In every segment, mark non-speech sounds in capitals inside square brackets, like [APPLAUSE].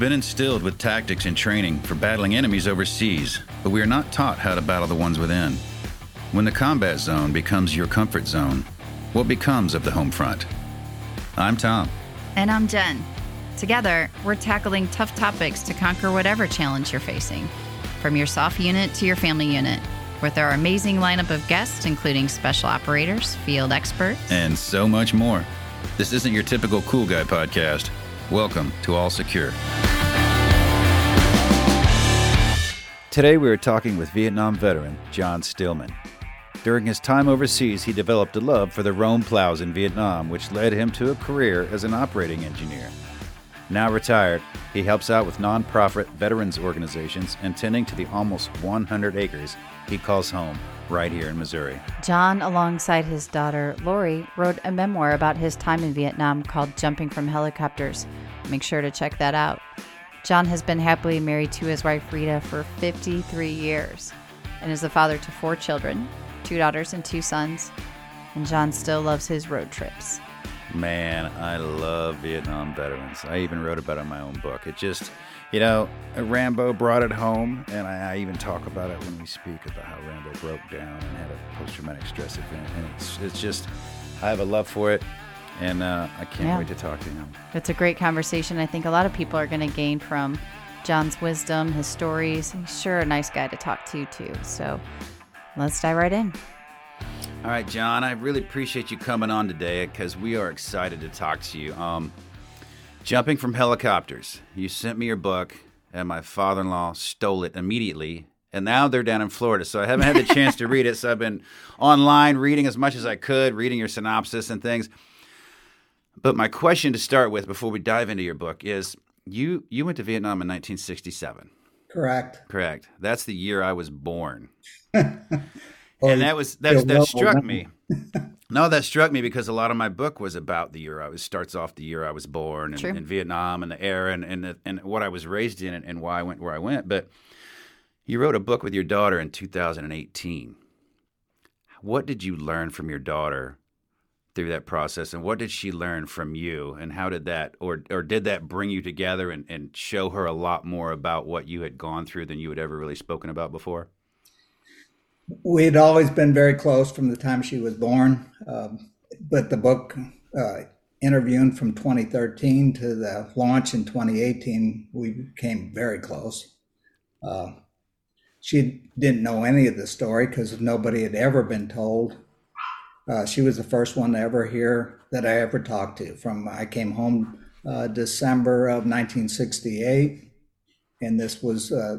been instilled with tactics and training for battling enemies overseas, but we are not taught how to battle the ones within. When the combat zone becomes your comfort zone, what becomes of the home front? I'm Tom. And I'm Jen. Together, we're tackling tough topics to conquer whatever challenge you're facing, from your SOF unit to your family unit, with our amazing lineup of guests, including special operators, field experts, and so much more. This isn't your typical cool guy podcast. Welcome to All Secure. Today we are talking with Vietnam veteran John Stillman. During his time overseas, he developed a love for the Rome plows in Vietnam, which led him to a career as an operating engineer. Now retired, he helps out with nonprofit veterans organizations and tending to the almost 100 acres he calls home right here in Missouri. John, alongside his daughter Lori, wrote a memoir about his time in Vietnam called Jumping from Helicopters. Make sure to check that out. John has been happily married to his wife Rita for 53 years and is the father to four children two daughters and two sons. And John still loves his road trips. Man, I love Vietnam veterans. I even wrote about it in my own book. It just, you know, Rambo brought it home, and I, I even talk about it when we speak about how Rambo broke down and had a post-traumatic stress event. And it's, it's just, I have a love for it, and uh, I can't yeah. wait to talk to him. It's a great conversation. I think a lot of people are going to gain from John's wisdom, his stories. He's sure a nice guy to talk to, too. So let's dive right in. All right, John, I really appreciate you coming on today because we are excited to talk to you. Um, jumping from helicopters, you sent me your book, and my father in law stole it immediately. And now they're down in Florida, so I haven't had the chance to read it. So I've been online reading as much as I could, reading your synopsis and things. But my question to start with before we dive into your book is you you went to Vietnam in 1967. Correct. Correct. That's the year I was born. [LAUGHS] and that was that, that struck me. [LAUGHS] no, that struck me because a lot of my book was about the year I was starts off the year I was born and, in Vietnam and the era and and, the, and what I was raised in and, and why I went where I went. But you wrote a book with your daughter in 2018. What did you learn from your daughter through that process and what did she learn from you and how did that or or did that bring you together and, and show her a lot more about what you had gone through than you had ever really spoken about before? we had always been very close from the time she was born, um, but the book uh, interviewing from 2013 to the launch in 2018, we became very close. Uh, she didn't know any of the story because nobody had ever been told. Uh, she was the first one to ever hear that I ever talked to. From I came home uh, December of 1968, and this was uh,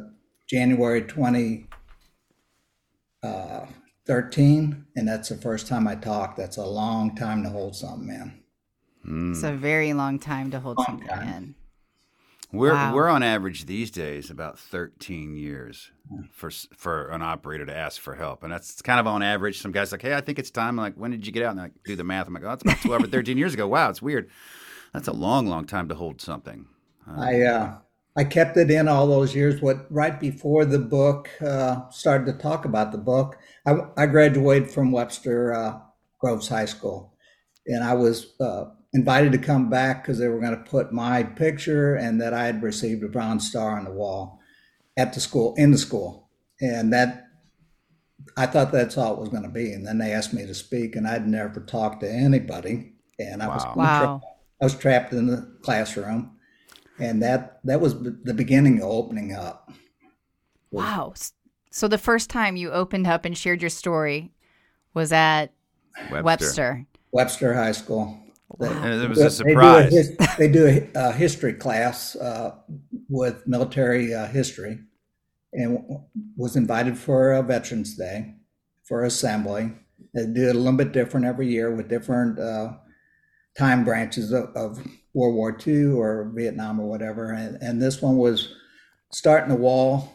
January 20 uh, 13, and that's the first time I talked. That's a long time to hold something in. Mm. It's a very long time to hold long something time. in. We're wow. we're on average these days about 13 years for for an operator to ask for help, and that's kind of on average. Some guys like, hey, I think it's time. I'm like, when did you get out? And I do the math. I'm like, oh, it's about 12 or 13 years ago. Wow, it's weird. That's a long, long time to hold something. Uh, I uh, I kept it in all those years. What right before the book uh, started to talk about the book, I, I graduated from Webster uh, Groves High School, and I was uh, invited to come back because they were going to put my picture and that I had received a Bronze Star on the wall at the school in the school, and that I thought that's all it was going to be. And then they asked me to speak, and I'd never talked to anybody, and I wow. was wow. Tra- I was trapped in the classroom and that that was the beginning of opening up. Wow! So the first time you opened up and shared your story was at Webster. Webster, Webster High School. Wow. And it was a surprise. They do a, they do a, a history class uh, with military uh, history, and was invited for a Veterans Day for assembly. They do it a little bit different every year with different uh, time branches of, of World War II or Vietnam or whatever. And, and this one was starting the wall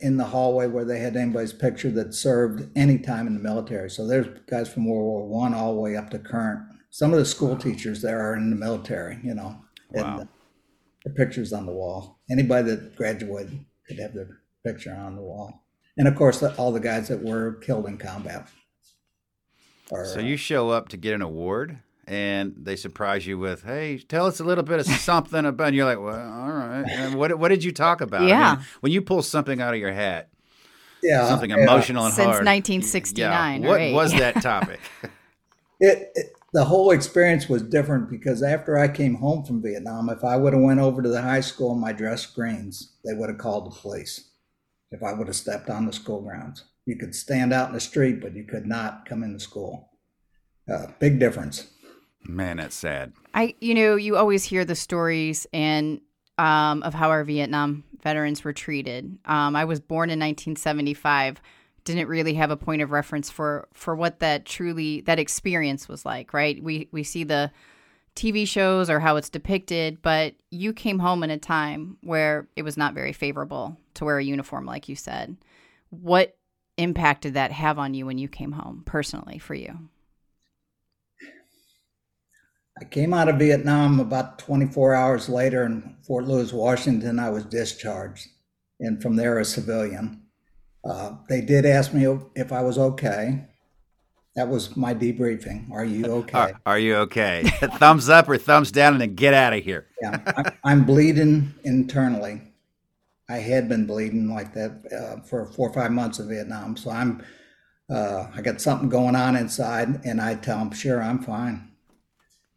in the hallway where they had anybody's picture that served any time in the military. So there's guys from World War One all the way up to current. Some of the school teachers there are in the military, you know, and wow. the pictures on the wall. Anybody that graduated could have their picture on the wall. And of course, all the guys that were killed in combat. Are, so uh, you show up to get an award? and they surprise you with, "Hey, tell us a little bit of [LAUGHS] something about." And you're like, "Well, all right." And what what did you talk about? Yeah. I mean, when you pull something out of your hat, yeah, something emotional and Since hard. 1969, Yeah. What right. was [LAUGHS] that topic? it, it the whole experience was different because after I came home from Vietnam, if I would have went over to the high school in my dress greens, they would have called the police. If I would have stepped on the school grounds, you could stand out in the street, but you could not come into school. Uh, big difference. Man, that's sad. I, you know, you always hear the stories and um, of how our Vietnam veterans were treated. Um, I was born in 1975. Didn't really have a point of reference for for what that truly that experience was like. Right? We we see the TV shows or how it's depicted, but you came home in a time where it was not very favorable to wear a uniform, like you said. What impact did that have on you when you came home personally for you? I came out of Vietnam about 24 hours later in Fort Lewis, Washington. I was discharged, and from there, a civilian. Uh, they did ask me if I was okay. That was my debriefing. Are you okay? Are, are you okay? [LAUGHS] thumbs up or thumbs down, and then get out of here. yeah, I, I'm bleeding internally. I had been bleeding like that uh, for four or five months in Vietnam. So I'm, uh, I got something going on inside, and I tell them, sure, I'm fine.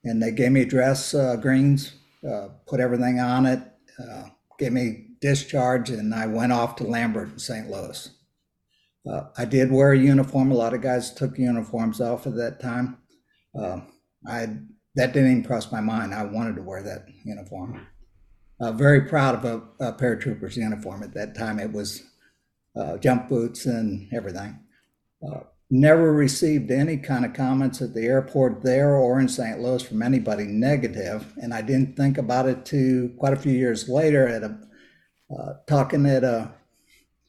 And they gave me dress uh, greens, uh, put everything on it, uh, gave me discharge, and I went off to Lambert in St. Louis. Uh, I did wear a uniform. A lot of guys took uniforms off at that time. Uh, I that didn't even cross my mind. I wanted to wear that uniform. Uh, very proud of a, a, paratrooper's uniform at that time. It was uh, jump boots and everything. Uh, never received any kind of comments at the airport there or in St. Louis from anybody negative, and I didn't think about it to quite a few years later at a uh, talking at a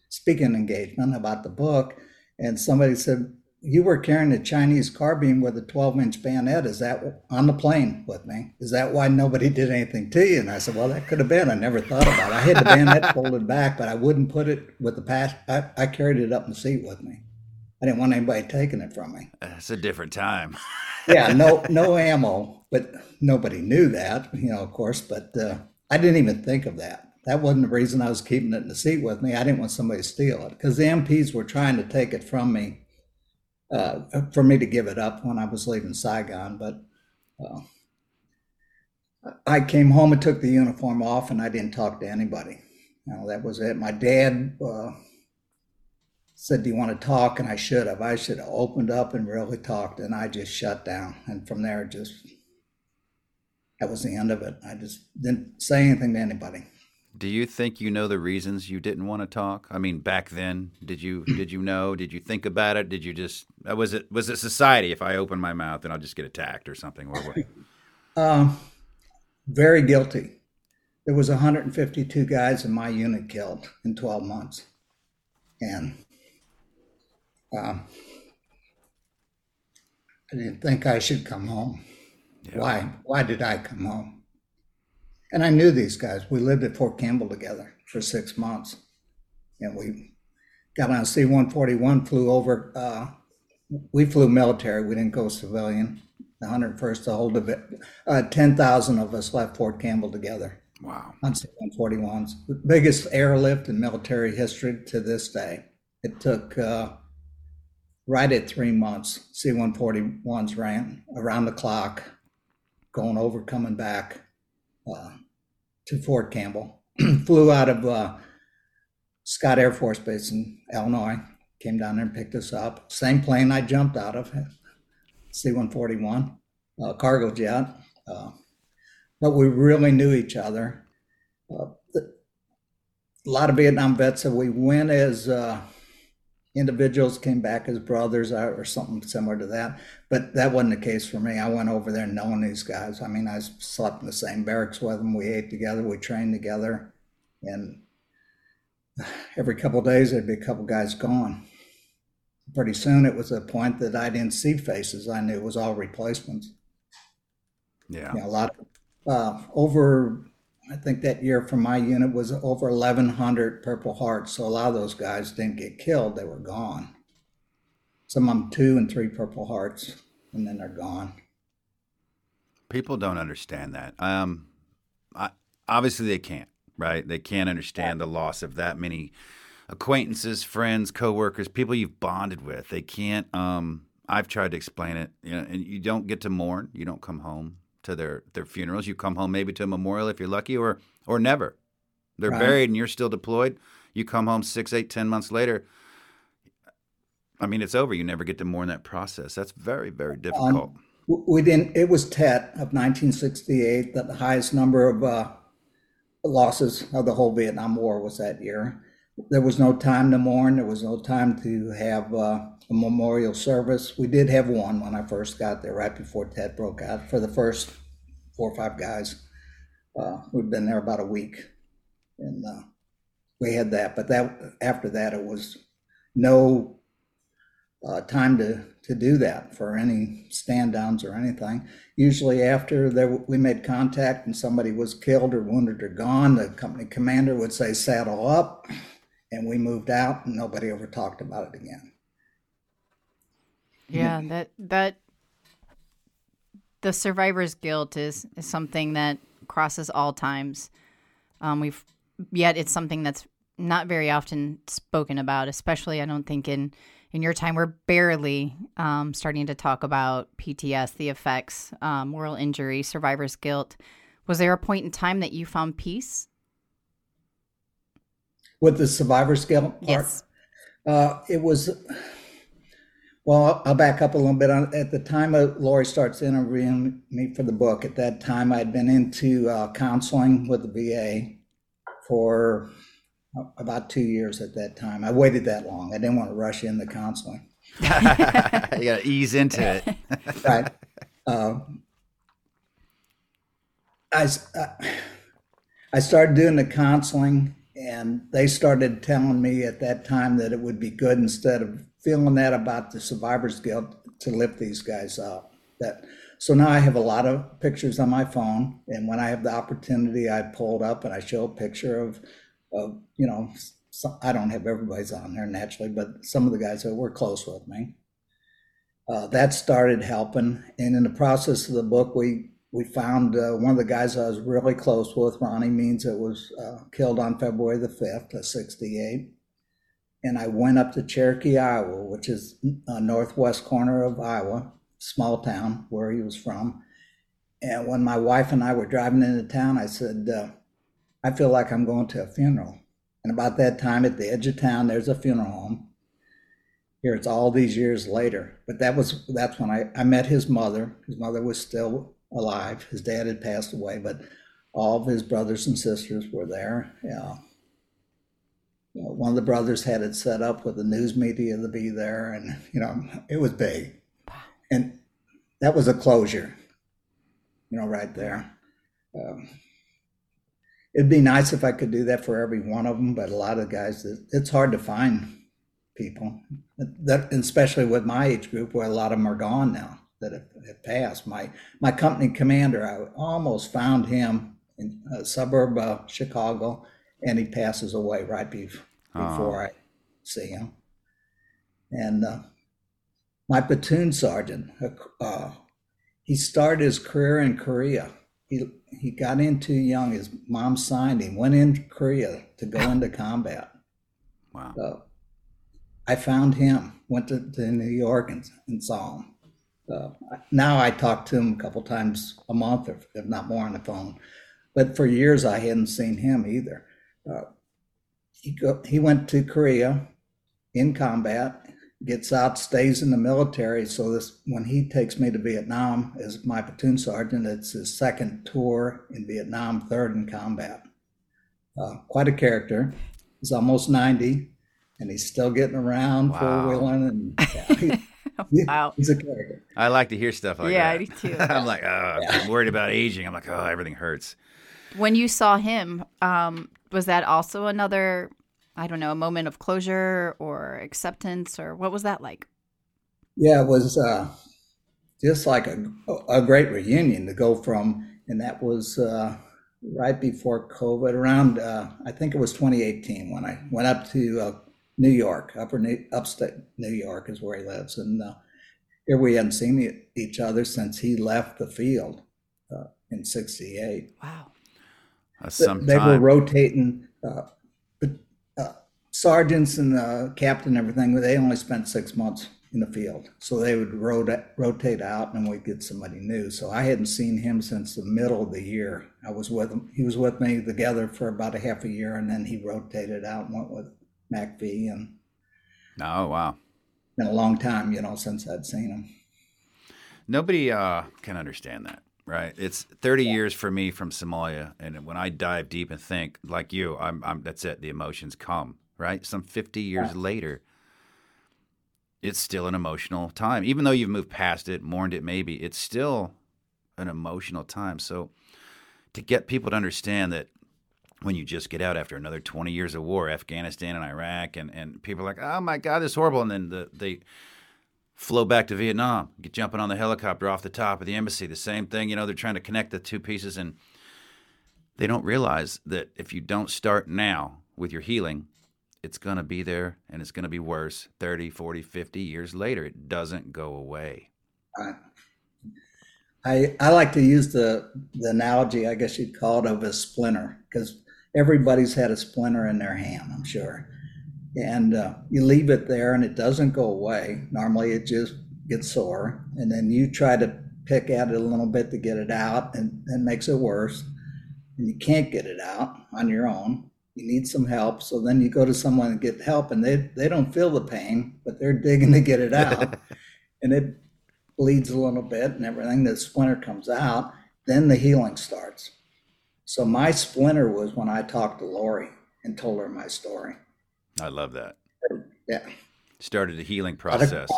speaking engagement about the book, and somebody said, "You were carrying a Chinese carbine with a 12-inch bayonet. Is that on the plane with me? Is that why nobody did anything to you?" And I said, "Well, that could have been. I never thought about it. I had the bayonet [LAUGHS] folded back, but I wouldn't put it with the pass. I, I carried it up in the seat with me. I didn't want anybody taking it from me. It's a different time. [LAUGHS] yeah, no, no ammo, but nobody knew that, you know, of course. But uh, I didn't even think of that that wasn't the reason I was keeping it in the seat with me. I didn't want somebody to steal it because the MPs were trying to take it from me uh, for me to give it up when I was leaving Saigon. But uh, I came home and took the uniform off, and I didn't talk to anybody. You know, that was it. My dad uh, said, "Do you want to talk?" And I should have. I should have opened up and really talked, and I just shut down. And from there, just that was the end of it. I just didn't say anything to anybody. Do you think you know the reasons you didn't want to talk? I mean, back then, did you [CLEARS THROAT] did you know? Did you think about it? Did you just uh, was it was it society? If I open my mouth, then I'll just get attacked or something. Or what? [LAUGHS] Um, very guilty. There was 152 guys in my unit killed in 12 months, and um, I didn't think I should come home. Yeah. Why? Why did I come home? And I knew these guys. We lived at Fort Campbell together for six months. And we got on C 141, flew over. Uh, we flew military, we didn't go civilian. The 101st, the whole division, uh, 10,000 of us left Fort Campbell together. Wow. On C 141s. The biggest airlift in military history to this day. It took uh, right at three months. C 141s ran around the clock, going over, coming back. Uh, to Fort Campbell. [CLEARS THROAT] Flew out of uh, Scott Air Force Base in Illinois. Came down there and picked us up. Same plane I jumped out of, C 141, uh, cargo jet. Uh, but we really knew each other. Uh, a lot of Vietnam vets said we went as uh, individuals came back as brothers or something similar to that. But that wasn't the case for me. I went over there knowing these guys. I mean, I slept in the same barracks with them. We ate together. We trained together. And every couple days, there'd be a couple guys gone. Pretty soon, it was a point that I didn't see faces. I knew it was all replacements. Yeah. You know, a lot of, uh, over I think that year from my unit was over 1,100 Purple Hearts. So a lot of those guys didn't get killed; they were gone. Some of them two and three Purple Hearts, and then they're gone. People don't understand that. Um, I, obviously they can't, right? They can't understand the loss of that many acquaintances, friends, coworkers, people you've bonded with. They can't. Um, I've tried to explain it, you know, and you don't get to mourn. You don't come home to their their funerals. You come home maybe to a memorial if you're lucky, or or never. They're right. buried and you're still deployed. You come home six, eight, ten months later. I mean, it's over. You never get to mourn that process. That's very, very difficult. Um, we didn't. It was Tet of 1968 that the highest number of uh, losses of the whole Vietnam War was that year. There was no time to mourn. There was no time to have uh, a memorial service. We did have one when I first got there, right before Tet broke out, for the first four or five guys. Uh, we'd been there about a week, and uh, we had that. But that after that, it was no uh, time to to do that for any stand downs or anything. Usually, after there, we made contact and somebody was killed or wounded or gone, the company commander would say, "Saddle up," and we moved out, and nobody ever talked about it again. Yeah, that that the survivor's guilt is is something that crosses all times. Um, we've yet it's something that's not very often spoken about, especially I don't think in in your time we're barely um, starting to talk about PTS, the effects, um, moral injury, survivor's guilt. Was there a point in time that you found peace with the survivor's guilt? Part? Yes, uh, it was well, I'll back up a little bit. At the time Lori starts interviewing me for the book, at that time I'd been into uh, counseling with the VA for about two years at that time. I waited that long. I didn't want to rush into counseling. [LAUGHS] you got to ease into it. [LAUGHS] right. Uh, I, I started doing the counseling, and they started telling me at that time that it would be good instead of feeling that about the survivor's guilt to lift these guys up. That so now I have a lot of pictures on my phone, and when I have the opportunity, I pull it up and I show a picture of, of you know, some, I don't have everybody's on there naturally, but some of the guys that were close with me. Uh, that started helping, and in the process of the book, we we found uh, one of the guys I was really close with, Ronnie Means, that was uh, killed on February the fifth of '68 and I went up to Cherokee, Iowa, which is a northwest corner of Iowa, small town where he was from. And when my wife and I were driving into town, I said, uh, I feel like I'm going to a funeral. And about that time, at the edge of town, there's a funeral home. Here it's all these years later. But that was that's when I, I met his mother. His mother was still alive. His dad had passed away, but all of his brothers and sisters were there. Yeah you know, one of the brothers had it set up with the news media to be there, and you know, it was big, and that was a closure, you know, right there. Um, it'd be nice if I could do that for every one of them, but a lot of guys, it's hard to find people that, especially with my age group, where a lot of them are gone now that have, have passed. My my company commander, I almost found him in a suburb of Chicago and he passes away right before oh. I see him. And uh, my platoon sergeant, uh, he started his career in Korea. He he got in too young. His mom signed him. Went into Korea to go into combat. Wow. So I found him. Went to, to New York and, and saw him. Uh, now I talk to him a couple times a month, if, if not more, on the phone. But for years I hadn't seen him either uh, he go, he went to Korea in combat, gets out, stays in the military. So this when he takes me to Vietnam as my platoon sergeant, it's his second tour in Vietnam, third in combat. Uh, quite a character. He's almost ninety, and he's still getting around wow. four wheeling and. [LAUGHS] Yeah, wow. He's a character. I like to hear stuff like yeah, that. Yeah, I do too. [LAUGHS] I'm like, oh, I'm worried about aging. I'm like, oh, everything hurts. When you saw him, um, was that also another, I don't know, a moment of closure or acceptance, or what was that like? Yeah, it was uh, just like a, a great reunion to go from, and that was uh, right before COVID, around uh, I think it was 2018 when I went up to uh, New York, upper New, upstate New York is where he lives, and uh, here we hadn't seen each other since he left the field in '68. Wow. They were rotating uh, uh, sergeants and uh, captain and everything. They only spent six months in the field, so they would rot- rotate out, and we'd get somebody new. So I hadn't seen him since the middle of the year. I was with him. He was with me together for about a half a year, and then he rotated out and went with MACV. And oh wow, been a long time, you know, since I'd seen him. Nobody uh, can understand that. Right. It's 30 years for me from Somalia. And when I dive deep and think like you, I'm, I'm that's it. The emotions come, right? Some 50 years yeah. later, it's still an emotional time. Even though you've moved past it, mourned it, maybe, it's still an emotional time. So to get people to understand that when you just get out after another 20 years of war, Afghanistan and Iraq, and, and people are like, oh my God, this is horrible. And then the, they, flow back to Vietnam, get jumping on the helicopter off the top of the embassy. The same thing, you know, they're trying to connect the two pieces and they don't realize that if you don't start now with your healing, it's going to be there and it's going to be worse 30, 40, 50 years later. It doesn't go away. I, I like to use the, the analogy, I guess you'd call it, of a splinter because everybody's had a splinter in their hand, I'm sure and uh, you leave it there and it doesn't go away. Normally it just gets sore, and then you try to pick at it a little bit to get it out, and it makes it worse. And you can't get it out on your own. You need some help. So then you go to someone and get help, and they, they don't feel the pain, but they're digging to get it [LAUGHS] out. and it bleeds a little bit and everything. The splinter comes out. Then the healing starts. So my splinter was when I talked to Lori and told her my story. I love that. Yeah. Started a healing process.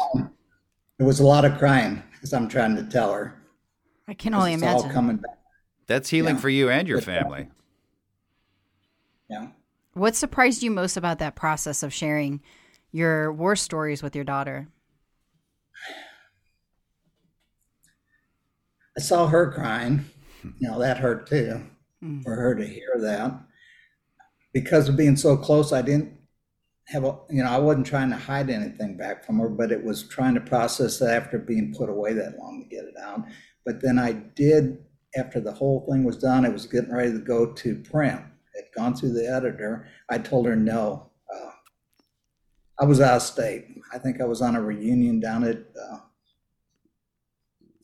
It was a lot of crying as I'm trying to tell her. I can only it's imagine. All coming back. That's healing yeah. for you and your family. Yeah. What surprised you most about that process of sharing your war stories with your daughter? I saw her crying. You know, that hurt too, mm. for her to hear that. Because of being so close, I didn't have a, you know, I wasn't trying to hide anything back from her, but it was trying to process it after being put away that long to get it out. But then I did, after the whole thing was done, it was getting ready to go to print. Had gone through the editor. I told her no. Uh, I was out of state. I think I was on a reunion down at uh,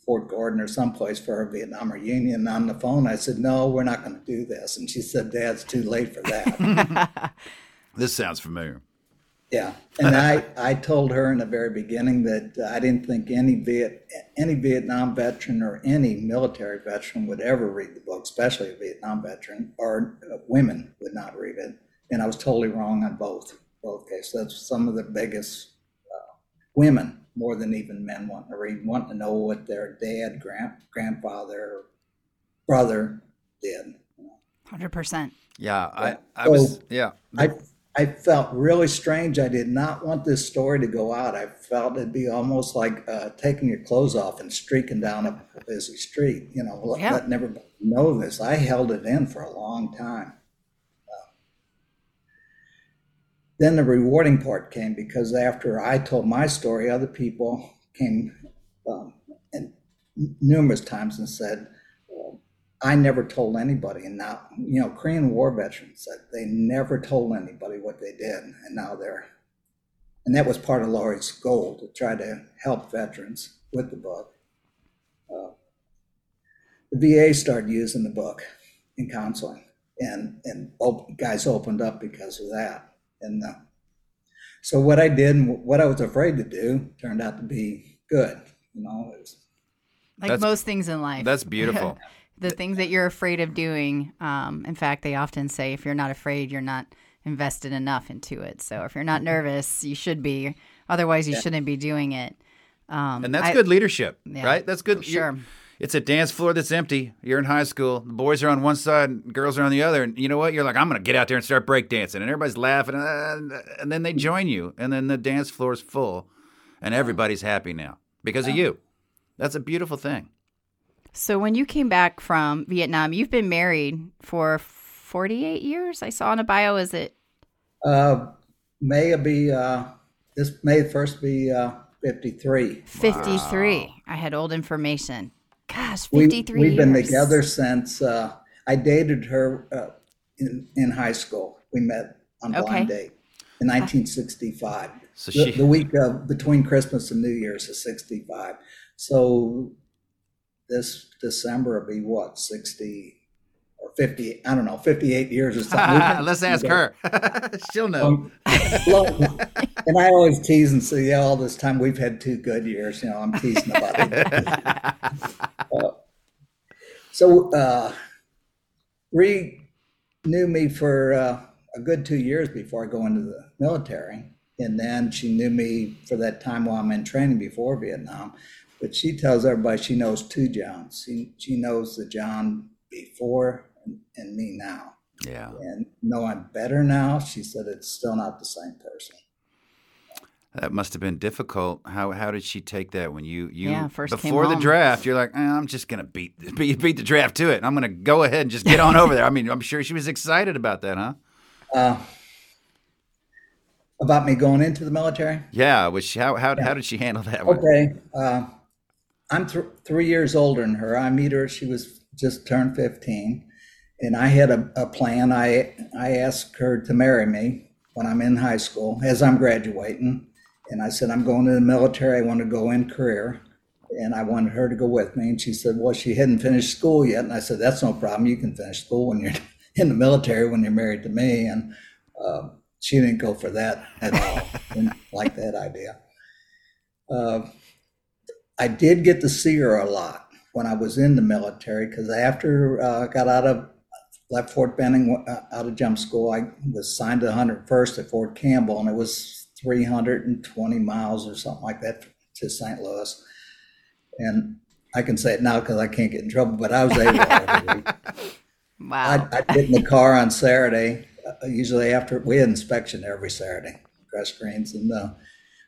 Fort Gordon or someplace for a Vietnam reunion. On the phone, I said, "No, we're not going to do this." And she said, "Dad's too late for that." [LAUGHS] [LAUGHS] this sounds familiar. Yeah, and I, I told her in the very beginning that I didn't think any Viet any Vietnam veteran or any military veteran would ever read the book, especially a Vietnam veteran or uh, women would not read it. And I was totally wrong on both both cases. That's some of the biggest uh, women more than even men want to read, want to know what their dad, grand, grandfather, brother did. Hundred percent. Yeah, I, I was yeah. I I felt really strange. I did not want this story to go out. I felt it'd be almost like uh, taking your clothes off and streaking down a busy street. You know, yeah. letting everybody know this. I held it in for a long time. Uh, then the rewarding part came because after I told my story, other people came um, and numerous times and said, I never told anybody, and now you know Korean War veterans said they never told anybody what they did, and now they're, and that was part of Lori's goal to try to help veterans with the book. Uh, the VA started using the book in counseling, and and op- guys opened up because of that, and uh, so what I did and what I was afraid to do turned out to be good. You know, it was like that's, most things in life. That's beautiful. [LAUGHS] the things that you're afraid of doing. Um, in fact, they often say if you're not afraid, you're not invested enough into it. So if you're not nervous, you should be. Otherwise, you yeah. shouldn't be doing it. Um, and that's I, good leadership, yeah, right? That's good. Sure. It's a dance floor that's empty. You're in high school. The boys are on one side, girls are on the other. And you know what? You're like, I'm going to get out there and start breakdancing. And everybody's laughing. And then they join you. And then the dance floor is full. And everybody's happy now because of you. That's a beautiful thing. So when you came back from Vietnam, you've been married for 48 years. I saw in a bio. Is it? Uh, May be uh, this May first be uh, 53. 53. Wow. I had old information. Gosh, 53 we, have been together since uh, I dated her uh, in, in high school. We met on blind date in 1965. So she... the, the week of between Christmas and New Year's is 65. So this December will be what 60 or 50 i don't know 58 years or something. [LAUGHS] Let's ask her. [LAUGHS] She'll know. Um, and i always tease and say yeah all this time we've had two good years you know i'm teasing about it. [LAUGHS] Uh, so uh Ree knew me for uh, a good two years before i go into the military. And then she knew me for that time while i'm in training before vietnam but she tells everybody she knows two Johns. She, she knows the John before and, and me now. Yeah. And knowing better now, she said it's still not the same person. That must have been difficult. How how did she take that when you you yeah, first before the draft? You're like, eh, I'm just gonna beat [LAUGHS] beat beat the draft to it. I'm gonna go ahead and just get on over there. I mean, I'm sure she was excited about that, huh? Uh, about me going into the military? Yeah. Was she, how how yeah. how did she handle that? Okay. Uh, I'm th- three years older than her. I meet her; she was just turned 15, and I had a, a plan. I I asked her to marry me when I'm in high school, as I'm graduating, and I said I'm going to the military. I want to go in career, and I wanted her to go with me. And she said, "Well, she hadn't finished school yet." And I said, "That's no problem. You can finish school when you're [LAUGHS] in the military when you're married to me." And uh, she didn't go for that at all. [LAUGHS] didn't like that idea. Uh, I did get to see her a lot when I was in the military because after uh, I got out of left Fort Benning uh, out of jump school, I was signed to the 101st at Fort Campbell, and it was 320 miles or something like that to St. Louis. And I can say it now because I can't get in trouble, but I was able to. [LAUGHS] wow. I'd, I'd, get in the car on Saturday, uh, usually after we had inspection every Saturday, dress greens, and uh,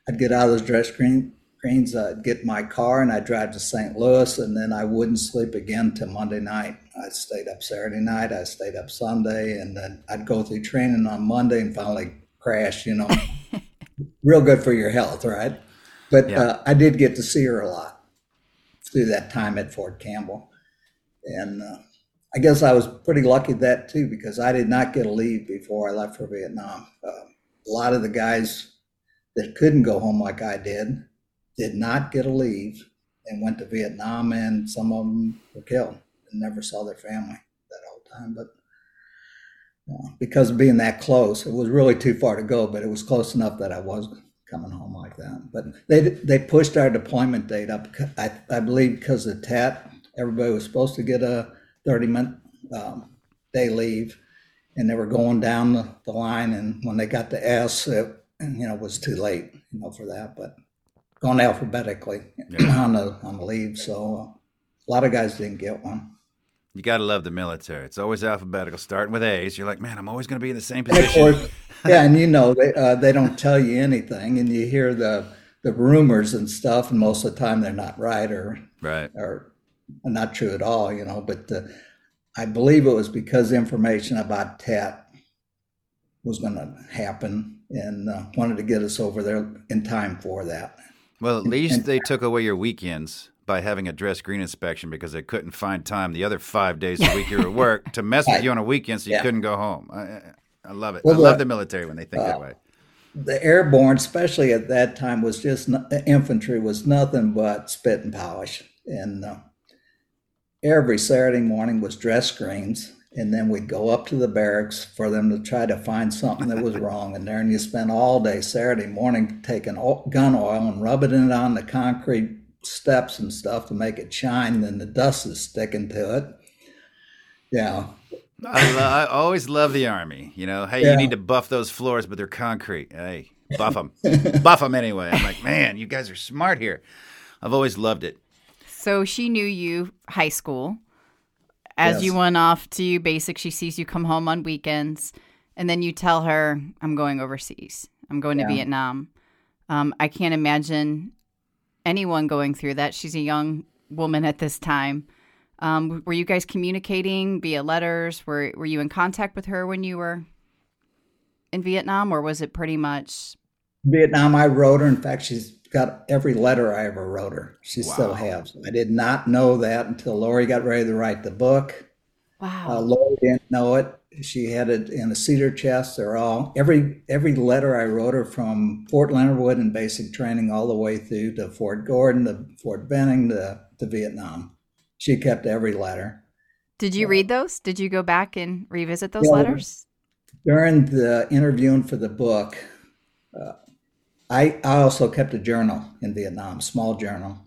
I'd get out of those dress green, I'd get my car and I'd drive to St. Louis, and then I wouldn't sleep again till Monday night. I stayed up Saturday night, I stayed up Sunday, and then I'd go through training on Monday and finally crash. You know, [LAUGHS] real good for your health, right? But yeah. uh, I did get to see her a lot through that time at Fort Campbell, and uh, I guess I was pretty lucky that too because I did not get a leave before I left for Vietnam. Uh, a lot of the guys that couldn't go home like I did did not get a leave and went to Vietnam, and some of them were killed and never saw their family that whole time. But because of being that close, it was really too far to go, but it was close enough that I was coming home like that. But they they pushed our deployment date up. I, I believe because of TET, everybody was supposed to get a 30 minute um, day leave, and they were going down the, the line. And when they got to S, it you know was too late, you know, for that. But going alphabetically yeah. [CLEARS THROAT] on the on the leave. So uh, a lot of guys didn't get one. You got to love the military. It's always alphabetical, starting with A's. You're like, man, I'm always going to be in the same position. Course, yeah, and you know they uh, they don't tell you anything, and you hear the the rumors and stuff, and most of the time they're not right or right or not true at all. You know, but uh, I believe it was because information about TET was going to happen, and uh, wanted to get us over there in time for that. Well, at least and, they took away your weekends by having a dress green inspection because they couldn't find time the other five days a week you were at work to [LAUGHS] mess with you on a weekend so you yeah. couldn't go home. I, I love it. Well, I love the military when they think uh, that way. The airborne, especially at that time, was just infantry was nothing but spit and polish, and uh, every Saturday morning was dress greens and then we'd go up to the barracks for them to try to find something that was [LAUGHS] wrong in there. And you spend all day Saturday morning taking gun oil and rubbing it on the concrete steps and stuff to make it shine. And then the dust is sticking to it. Yeah. I, lo- I always love the army. You know, hey, yeah. you need to buff those floors, but they're concrete. Hey, buff them, buff them anyway. I'm like, man, you guys are smart here. I've always loved it. So she knew you high school as yes. you went off to basic, she sees you come home on weekends, and then you tell her, "I'm going overseas. I'm going yeah. to Vietnam." Um, I can't imagine anyone going through that. She's a young woman at this time. Um, were you guys communicating via letters? Were Were you in contact with her when you were in Vietnam, or was it pretty much Vietnam? I wrote her. In fact, she's got every letter I ever wrote her. She wow. still has. I did not know that until Lori got ready to write the book. Wow. Uh, Lori didn't know it. She had it in a cedar chest. They're all every every letter I wrote her from Fort Leonard Wood and basic training all the way through to Fort Gordon, to Fort Benning, to, to Vietnam. She kept every letter. Did you uh, read those? Did you go back and revisit those letters? During the interviewing for the book, uh, I, I also kept a journal in Vietnam, small journal,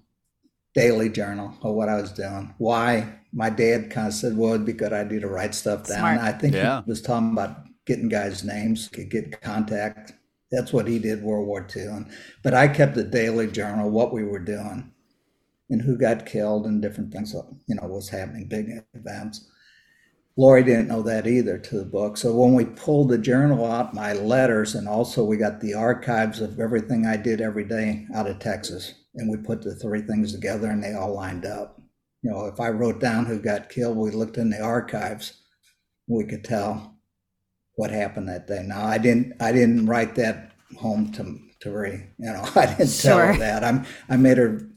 daily journal of what I was doing. Why? My dad kind of said, well, it'd be a good idea to write stuff down. Smart. I think yeah. he was talking about getting guys' names, could get contact. That's what he did World War II. And, but I kept a daily journal, what we were doing and who got killed and different things, you know, was happening, big events. Lori didn't know that either to the book. So when we pulled the journal out, my letters, and also we got the archives of everything I did every day out of Texas, and we put the three things together and they all lined up. You know, if I wrote down who got killed, we looked in the archives, we could tell what happened that day. Now I didn't I didn't write that home to to Ray. You know, [LAUGHS] I didn't sure. tell her that. I'm I made her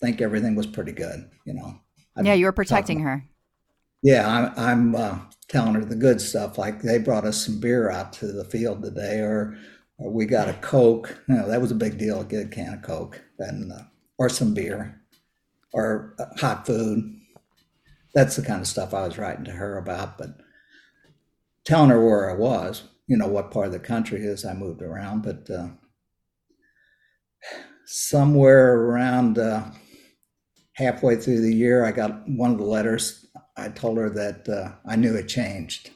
think everything was pretty good. You know. I'm yeah, you were protecting her yeah, I'm, I'm uh, telling her the good stuff. Like they brought us some beer out to the field today, or, or we got a Coke. You know, that was a big deal. A good can of Coke, and uh, or some beer, or uh, hot food. That's the kind of stuff I was writing to her about. But telling her where I was, you know, what part of the country is. I moved around, but uh, somewhere around uh, halfway through the year, I got one of the letters I told her that uh, I knew it changed.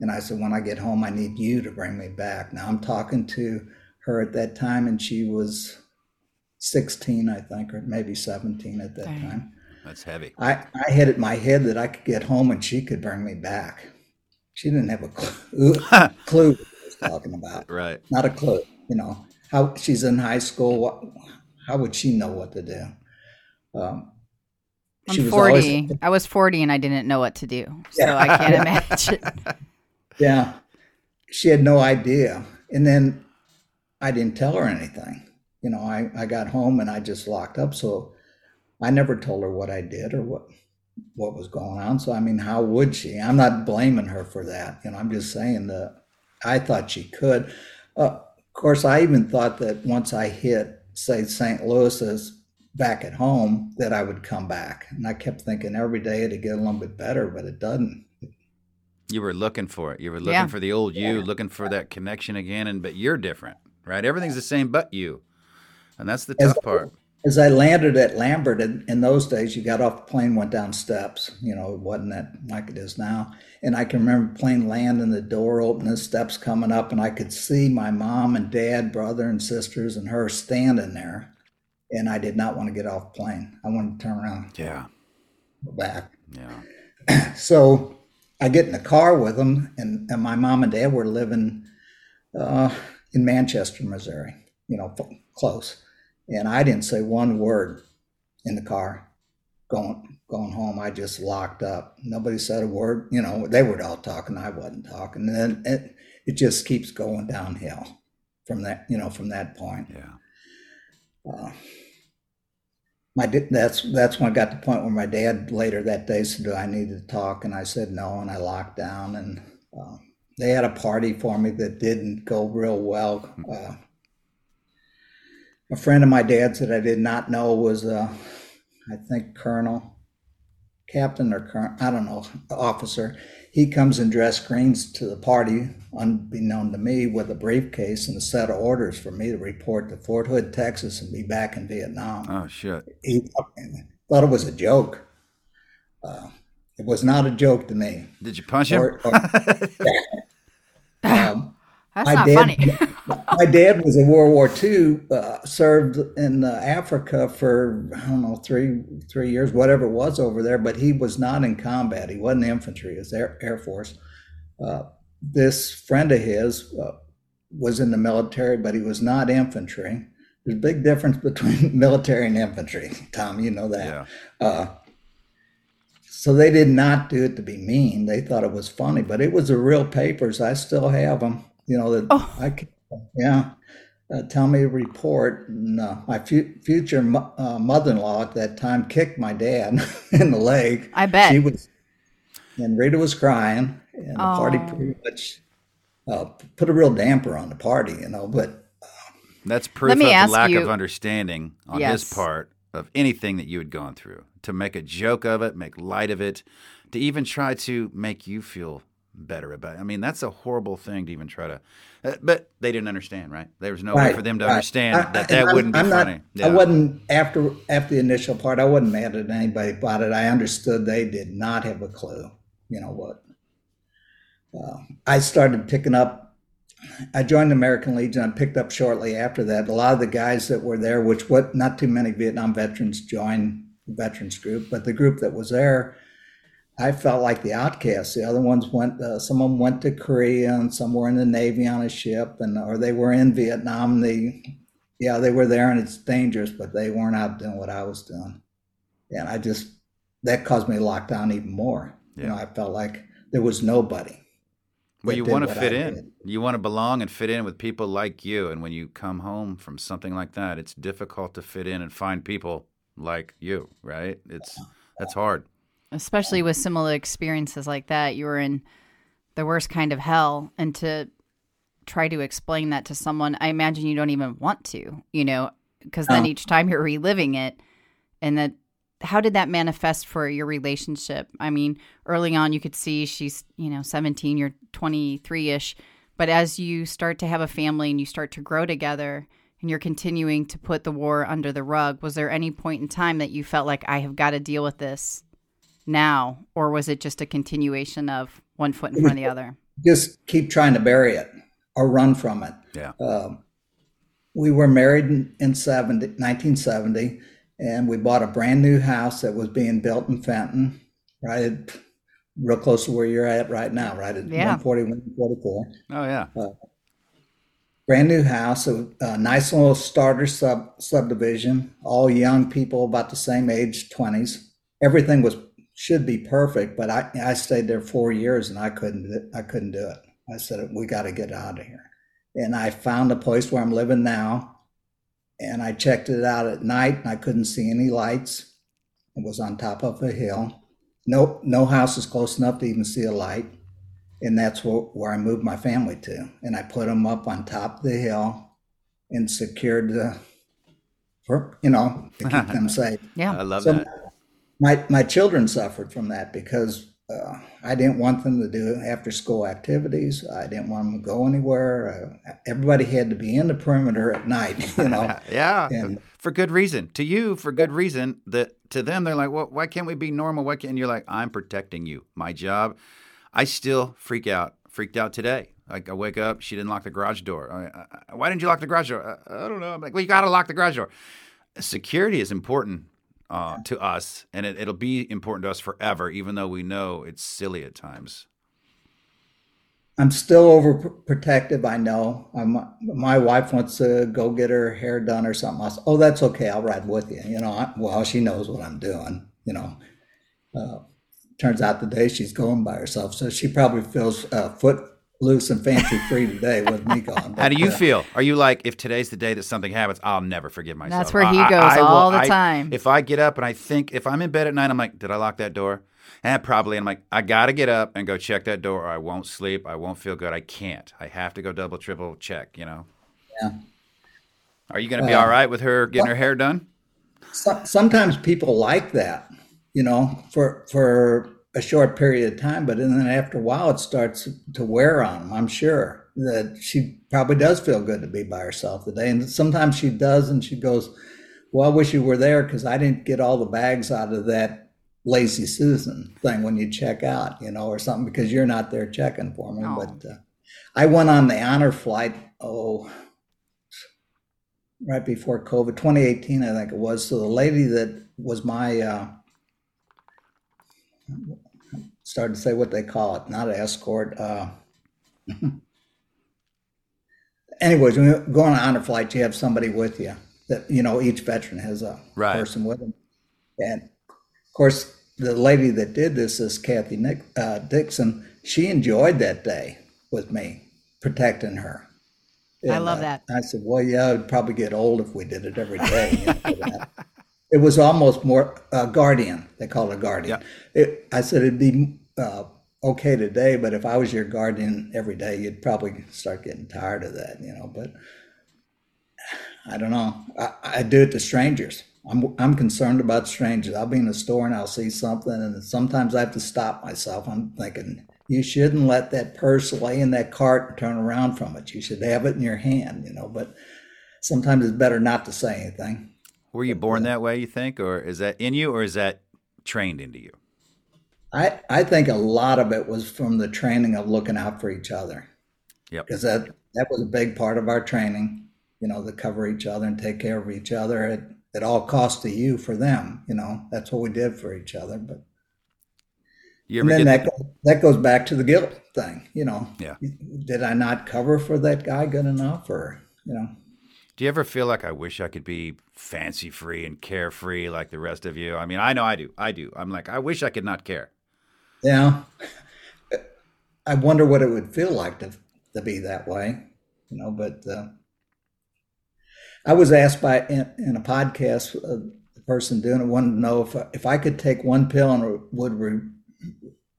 And I said, when I get home, I need you to bring me back. Now I'm talking to her at that time, and she was 16, I think, or maybe 17 at that time. That's heavy. I, I had it in my head that I could get home and she could bring me back. She didn't have a clue, [LAUGHS] clue what I was talking about. right. Not a clue. You know, how she's in high school. What, how would she know what to do? Um, I'm 40. Always... I was 40 and I didn't know what to do. So yeah. I can't [LAUGHS] imagine. yeah. She had no idea. And then I didn't tell her anything. You know, I, I got home and I just locked up. So I never told her what I did or what what was going on. So I mean, how would she? I'm not blaming her for that. You know, I'm just saying that I thought she could. Uh, of course, I even thought that once I hit, say, St. Louis as back at home that I would come back. And I kept thinking every day it'd get a little bit better, but it doesn't. You were looking for it. You were looking yeah. for the old you, yeah. looking for that connection again. And but you're different, right? Everything's the same but you, and that's the tough as, part. As I landed at Lambert, in, in those days, you got off the plane, went down steps. You know, it wasn't that like it is now. And I can remember plane landing, the door opening, the steps coming up, and I could see my mom and dad, brother and sisters, and her standing there and I did not want to get off the plane. I wanted to turn around. Yeah. Go back. Yeah. [CLEARS THROAT] so I get in the car with them, and, and my mom and dad were living uh, in Manchester, Missouri, you know, close. And I didn't say one word in the car going going home. I just locked up. Nobody said a word. You know, they were all talking. I wasn't talking. And then it, it just keeps going downhill from that, you know, from that point. Yeah. Uh, my that's that's when I got to the point where my dad later that day said, "Do I need to talk?" And I said no, and I locked down. And uh, they had a party for me that didn't go real well. Uh, a friend of my dad's that I did not know was, uh, I think, colonel, captain or colonel, I don't know, officer he comes in dress greens to the party, unbeknown to me, with a briefcase and a set of orders for me to report to Fort Hood, Texas, and be back in Vietnam. Oh shit! He thought it was a joke. Uh, it was not a joke to me. Did you punch him? Or, or, [LAUGHS] um, That's not dad, funny. [LAUGHS] my dad was in World War II, uh, served in uh, Africa for I don't know three three years, whatever it was over there. But he was not in combat. He wasn't infantry. He was Air, Air Force. Uh, this friend of his uh, was in the military, but he was not infantry. There's a big difference between [LAUGHS] military and infantry, Tom. You know that. Yeah. Uh, so they did not do it to be mean. They thought it was funny, but it was the real papers. I still have them you know that oh. I yeah uh, tell me to report. And, uh, my fu- future mo- uh, mother-in-law at that time kicked my dad [LAUGHS] in the leg. I bet she was, and Rita was crying, and the oh. party pretty much uh, put a real damper on the party, you know. But uh, that's proof of lack you, of understanding on yes. his part of anything that you had gone through. To make a joke of it, make light of it, to even try to make you feel better about it. I mean, that's a horrible thing to even try to. Uh, but they didn't understand, right? There was no right, way for them to right. understand I, that that I'm, wouldn't be I'm funny. Not, yeah. I wasn't after after the initial part. I wasn't mad at anybody about it. I understood they did not have a clue. You know what? Uh, I started picking up. I joined the American Legion. I picked up shortly after that. A lot of the guys that were there, which what not too many Vietnam veterans joined the veterans group, but the group that was there I felt like the outcast. The other ones went. Uh, some of them went to Korea, and some were in the Navy on a ship, and or they were in Vietnam. They, yeah, they were there, and it's dangerous, but they weren't out doing what I was doing, and I just that caused me to lock down even more. Yeah. You know, I felt like there was nobody. Well, you want to fit in. Did. You want to belong and fit in with people like you. And when you come home from something like that, it's difficult to fit in and find people like you. Right? It's that's hard especially with similar experiences like that. You were in the worst kind of hell, and to try to explain that to someone, I imagine you don't even want to, you know, because then oh. each time you're reliving it, and that how did that manifest for your relationship? I mean, early on, you could see she's, you know, 17, you're 23 ish. But as you start to have a family and you start to grow together and you're continuing to put the war under the rug, was there any point in time that you felt like, I have got to deal with this now, or was it just a continuation of one foot in front of the other? Just keep trying to bury it or run from it. Yeah. Um, we were married in, in 70, 1970, and we bought a brand new house that was being built in Fenton, right? At, real close to where you're at right now, right? At yeah. 141, 44. Oh, yeah. Uh, brand new house, a, a, nice little starter sub subdivision, all young people about the same age, 20s. Everything was should be perfect, but I, I stayed there four years and I couldn't I couldn't do it. I said we got to get out of here, and I found a place where I'm living now, and I checked it out at night and I couldn't see any lights. It was on top of a hill. No no house is close enough to even see a light, and that's where, where I moved my family to. And I put them up on top of the hill and secured the, for you know to keep [LAUGHS] them safe. Yeah, I love so, that my my children suffered from that because uh, I didn't want them to do after school activities. I didn't want them to go anywhere. Uh, everybody had to be in the perimeter at night, [LAUGHS] you know. [LAUGHS] yeah, and, for good reason. To you, for good reason. That to them, they're like, "Well, why can't we be normal? Why can't?" And you're like, "I'm protecting you. My job." I still freak out. Freaked out today. Like I wake up, she didn't lock the garage door. I, I, why didn't you lock the garage door? I, I don't know. I'm like, well, you got to lock the garage door. Security is important uh, to us, and it, it'll be important to us forever, even though we know it's silly at times. I'm still overprotective. I know. I'm, my wife wants to go get her hair done or something else. Oh, that's okay. I'll ride with you. You know, I, well, she knows what I'm doing. You know, uh, turns out the day she's going by herself, so she probably feels uh, foot loose and fancy free today with me gone. How do you uh, feel? Are you like, if today's the day that something happens, I'll never forgive myself? That's where he goes I, I all will, the time. if I get up and I think, if I'm in bed at night, I'm like, did I lock that door? And probably, I'm like, I got to get up and go check that door or I won't sleep. I won't feel good. I can't. I have to go double, triple check, you know? Yeah. Are you going to be uh, all right with her getting well, her hair done? So, sometimes people like that, you know, for, for, a short period of time, but then after a while, it starts to wear on them. I'm sure that she probably does feel good to be by herself today, and sometimes she does, and she goes, "Well, I wish you were there because I didn't get all the bags out of that lazy Susan thing when you check out, you know, or something because you're not there checking for me." But uh, I went on the honor flight. Oh, right before COVID, 2018, I think it was. So the lady that was my uh, started to say what they call it, not an escort. Uh, [LAUGHS] anyways, when you go on an honor flight, you have somebody with you. That you know, each veteran has a right. person with them, and of course, the lady that did this is Kathy Nick, uh, Dixon. She enjoyed that day with me, protecting her. And, I love uh, that. I said, well, yeah, it'd probably get old if we did it every day. You [LAUGHS] know, it was almost more uh, guardian. They call it a guardian. Yeah. It, I said it'd be uh, okay today, but if I was your guardian every day, you'd probably start getting tired of that, you know. But I don't know. I, I do it to strangers. I'm I'm concerned about strangers. I'll be in a store and I'll see something, and sometimes I have to stop myself. I'm thinking you shouldn't let that purse lay in that cart and turn around from it. You should have it in your hand, you know. But sometimes it's better not to say anything. Were you born that way? You think, or is that in you, or is that trained into you? I I think a lot of it was from the training of looking out for each other. Yep. Because that that was a big part of our training. You know, to cover each other and take care of each other. It, at all cost to you for them. You know, that's what we did for each other. But and then that that goes back to the guilt thing. You know, yeah. Did I not cover for that guy good enough, or you know? Do you ever feel like I wish I could be fancy free and carefree like the rest of you? I mean, I know I do. I do. I'm like, I wish I could not care. Yeah. I wonder what it would feel like to to be that way, you know. But uh, I was asked by in, in a podcast, uh, the person doing it wanted to know if if I could take one pill and would re,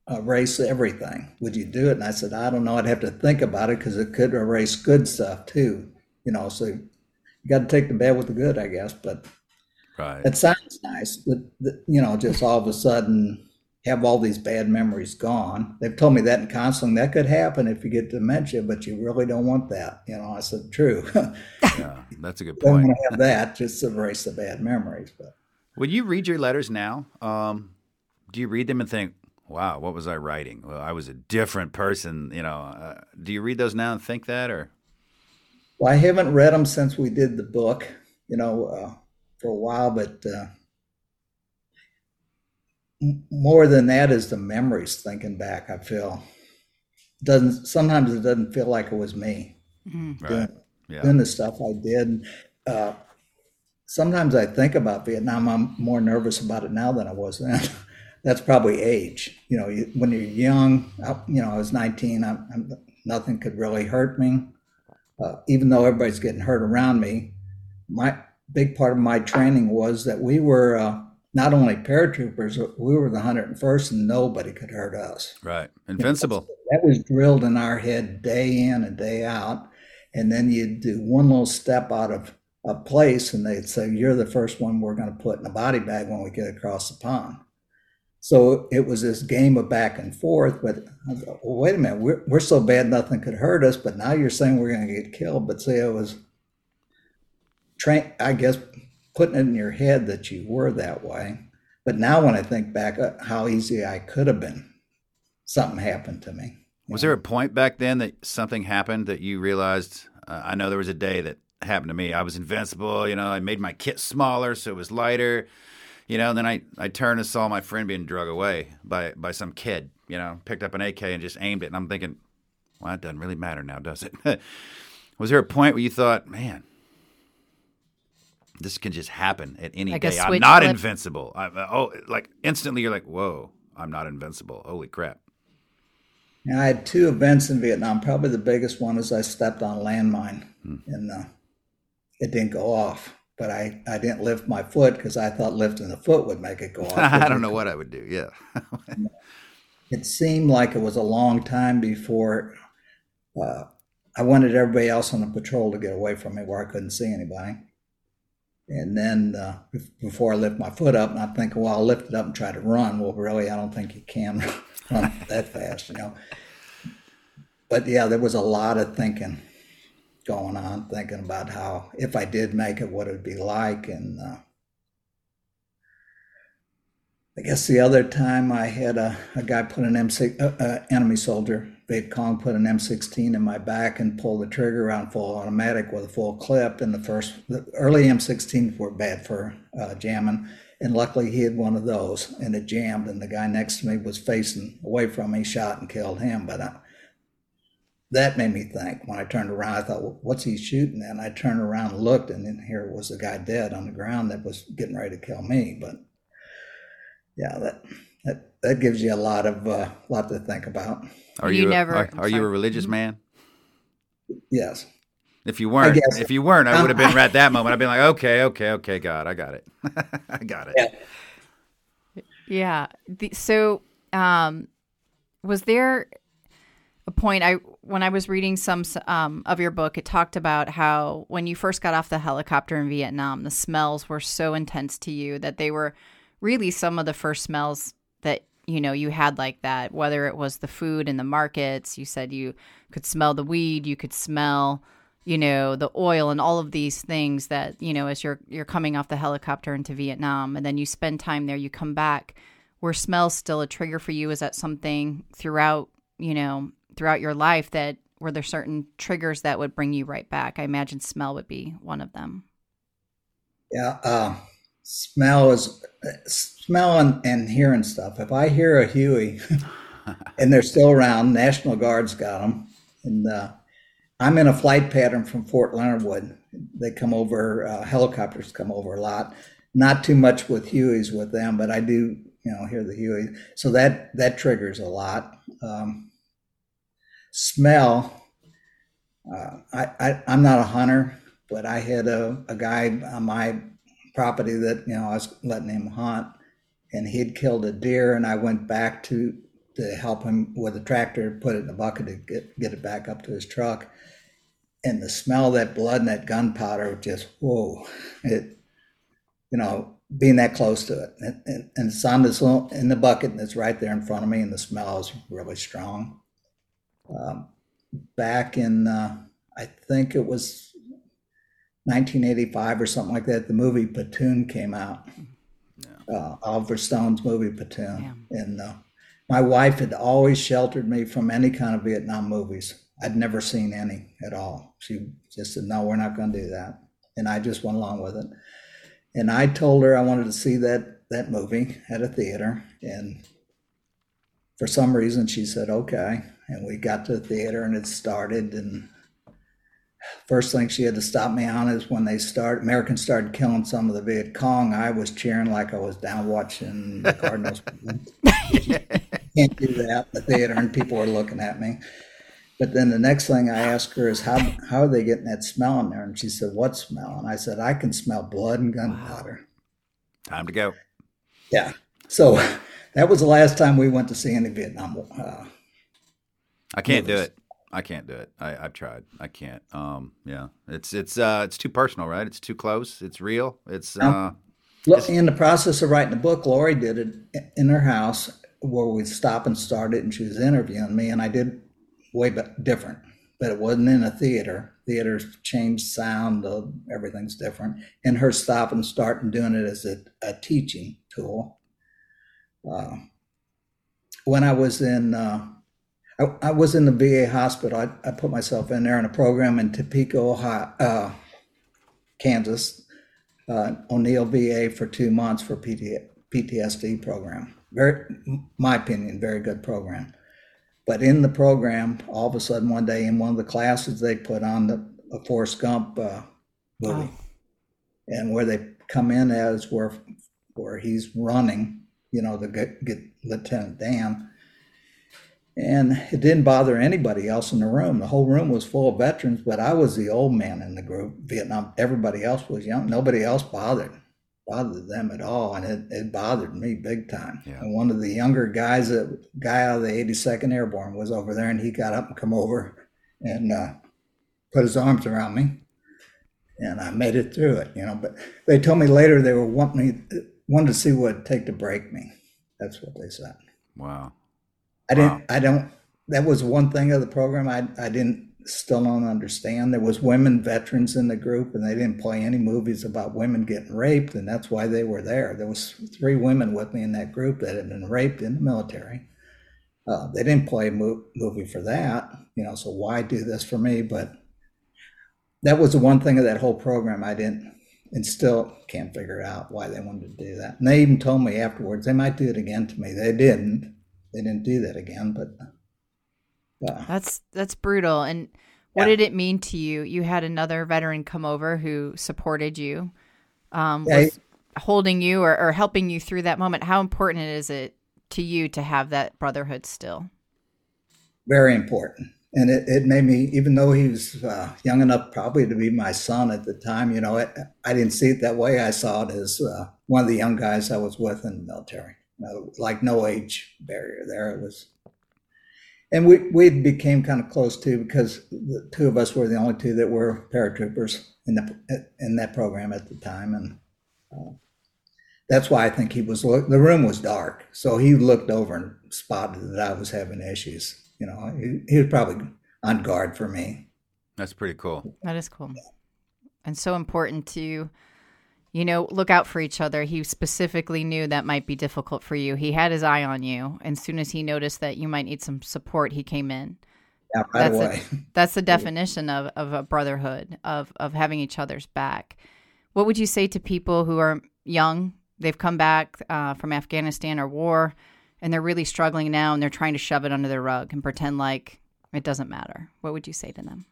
erase everything, would you do it? And I said, I don't know. I'd have to think about it because it could erase good stuff too. You know, so you got to take the bad with the good, I guess. But right. it sounds nice, but you know, just all of a sudden have all these bad memories gone. They've told me that in counseling that could happen if you get dementia, but you really don't want that. You know, I said, true. [LAUGHS] yeah, that's a good point. Don't want to have that. Just to erase the bad memories. But when you read your letters now, um, do you read them and think, "Wow, what was I writing? Well, I was a different person." You know, uh, do you read those now and think that, or? Well, I haven't read them since we did the book. You know, uh, for a while, but. Uh, more than that is the memories thinking back i feel doesn't sometimes it doesn't feel like it was me mm-hmm. doing, right. yeah. doing the stuff i did uh, sometimes i think about vietnam i'm more nervous about it now than i was then [LAUGHS] that's probably age you know you, when you're young I, you know i was 19 I'm, I'm, nothing could really hurt me uh, even though everybody's getting hurt around me my big part of my training was that we were uh, not only paratroopers, we were the 101st and nobody could hurt us. Right. Invincible. that was drilled in our head day in and day out. And then you'd do one little step out of a place and they'd say, You're the first one we're going to put in a body bag when we get across the pond. So it was this game of back and forth. But thought, well, wait a minute, we're, we're so bad nothing could hurt us. But now you're saying we're going to get killed. But see, it was train, I guess putting it in your head that you were that way. But now when I think back, uh, how easy I could have been, something happened to me. Was there a point back then that something happened that you realized? Uh, I know there was a day that happened to me. I was invincible. You know, I made my kit smaller so it was lighter. You know, then I, I turned and saw my friend being drug away by, by some kid, you know, picked up an AK and just aimed it. And I'm thinking, well, it doesn't really matter now, does it? [LAUGHS] was there a point where you thought, man, this can just happen at any like day. I'm not flip. invincible. I, oh, like instantly you're like, whoa, I'm not invincible. Holy crap. I had two events in Vietnam. Probably the biggest one is I stepped on a landmine hmm. and uh, it didn't go off. But I, I didn't lift my foot because I thought lifting the foot would make it go off. [LAUGHS] I don't know what I would do. Yeah. [LAUGHS] it seemed like it was a long time before uh, I wanted everybody else on the patrol to get away from me where I couldn't see anybody. And then uh, before I lift my foot up, and I'm thinking, well, I'll lift it up and try to run. Well, really, I don't think you can [LAUGHS] run that fast, you know. But yeah, there was a lot of thinking going on, thinking about how if I did make it, what it would be like. And uh, I guess the other time I had a, a guy put an M6, uh, uh, enemy soldier Viet Cong put an M16 in my back and pulled the trigger around full automatic with a full clip. And the first, the early M16s were bad for uh, jamming. And luckily he had one of those and it jammed. And the guy next to me was facing away from me, shot and killed him. But uh, that made me think. When I turned around, I thought, what's he shooting at? And I turned around and looked, and then here was a guy dead on the ground that was getting ready to kill me. But yeah, that that, that gives you a lot of uh, lot to think about. Are you, you never? Are, are you a religious mm-hmm. man? Yes. If you weren't, if you weren't, I would have been [LAUGHS] at that moment. I'd been like, okay, okay, okay, God, I got it, [LAUGHS] I got it. Yeah. yeah. The, so, um, was there a point I when I was reading some um, of your book, it talked about how when you first got off the helicopter in Vietnam, the smells were so intense to you that they were really some of the first smells that you know you had like that. Whether it was the food in the markets, you said you could smell the weed, you could smell you know the oil and all of these things that you know as you're you're coming off the helicopter into Vietnam and then you spend time there you come back were smells still a trigger for you is that something throughout you know throughout your life that were there certain triggers that would bring you right back I imagine smell would be one of them yeah uh, smell is smell and, and hearing stuff if I hear a Huey [LAUGHS] and they're still around National Guard's got them and uh, I'm in a flight pattern from Fort Leonard Wood. They come over, uh, helicopters come over a lot. Not too much with Hueys with them, but I do, you know, hear the Huey. So that that triggers a lot. Um, smell. Uh, I, I I'm not a hunter, but I had a, a guy on my property that you know I was letting him hunt, and he'd killed a deer, and I went back to to help him with a tractor, put it in a bucket to get get it back up to his truck. And the smell of that blood and that gunpowder just whoa it you know being that close to it. And, and, and it's on this little, in the bucket and it's right there in front of me and the smell is really strong. Um, back in uh, i think it was 1985 or something like that the movie platoon came out yeah. uh, oliver stone's movie platoon yeah. and uh, my wife had always sheltered me from any kind of vietnam movies I'd never seen any at all. She just said, "No, we're not going to do that," and I just went along with it. And I told her I wanted to see that that movie at a theater, and for some reason she said, "Okay." And we got to the theater, and it started. And first thing she had to stop me on is when they start Americans started killing some of the Viet Cong. I was cheering like I was down watching the Cardinals. [LAUGHS] Can't do that in the theater, and people were looking at me. But then the next thing I asked her is how how are they getting that smell in there? And she said, "What smell?" And I said, "I can smell blood and gunpowder." Wow. Time to go. Yeah. So that was the last time we went to see any Vietnam. Uh, I can't movies. do it. I can't do it. I, have tried. I can't. Um, yeah, it's it's uh, it's too personal, right? It's too close. It's real. It's uh, it's, in the process of writing the book. Lori did it in her house where we stopped and started, and she was interviewing me, and I did way different, but it wasn't in a theater. Theaters changed sound, uh, everything's different. And her stopping and starting doing it as a, a teaching tool. Uh, when I was in, uh, I, I, was in the VA hospital. I, I, put myself in there in a program in Topeka, Ohio, uh, Kansas, uh, O'Neil VA for two months for PT, PTSD program. Very, my opinion, very good program. But in the program, all of a sudden one day in one of the classes, they put on the a Forrest Gump uh, movie, and where they come in as where where he's running, you know, the get, get Lieutenant Dan. And it didn't bother anybody else in the room. The whole room was full of veterans, but I was the old man in the group. Vietnam, everybody else was young. Nobody else bothered bothered them at all, and it, it bothered me big time. Yeah. And one of the younger guys, that guy out of the 82nd Airborne, was over there, and he got up and come over and uh, put his arms around me, and I made it through it. You know, but they told me later they were wanting me wanted to see what it'd take to break me. That's what they said. Wow. I didn't. I don't. That was one thing of the program I I didn't still don't understand. There was women veterans in the group, and they didn't play any movies about women getting raped, and that's why they were there. There was three women with me in that group that had been raped in the military. Uh, they didn't play a mo- movie for that, you know. So why do this for me? But that was the one thing of that whole program I didn't, and still can't figure out why they wanted to do that. And they even told me afterwards they might do it again to me. They didn't. They didn't do that again, but yeah. That's that's brutal. And what yeah. did it mean to you? You had another veteran come over who supported you, um, yeah, was holding you or, or helping you through that moment. How important is it to you to have that brotherhood still? Very important. and it, it made me, even though he was uh, young enough probably to be my son at the time, you know, it, I didn't see it that way. I saw it as uh, one of the young guys I was with in the military. You know, like no age barrier there. It was, and we we became kind of close too because the two of us were the only two that were paratroopers in the in that program at the time, and uh, that's why I think he was. look, The room was dark, so he looked over and spotted that I was having issues you know, he, he was probably on guard for me. That's pretty cool. That is cool. And so important to, you know, look out for each other. He specifically knew that might be difficult for you. He had his eye on you. And as soon as he noticed that you might need some support, he came in. Yeah, right that's away. A, [LAUGHS] that's the [LAUGHS] definition of, of a brotherhood, of, of having each other's back. What would you say to people who are young? They've come back uh, from Afghanistan or war and they're really struggling now and they're trying to shove it under their rug and pretend like it doesn't matter, what would you say to them?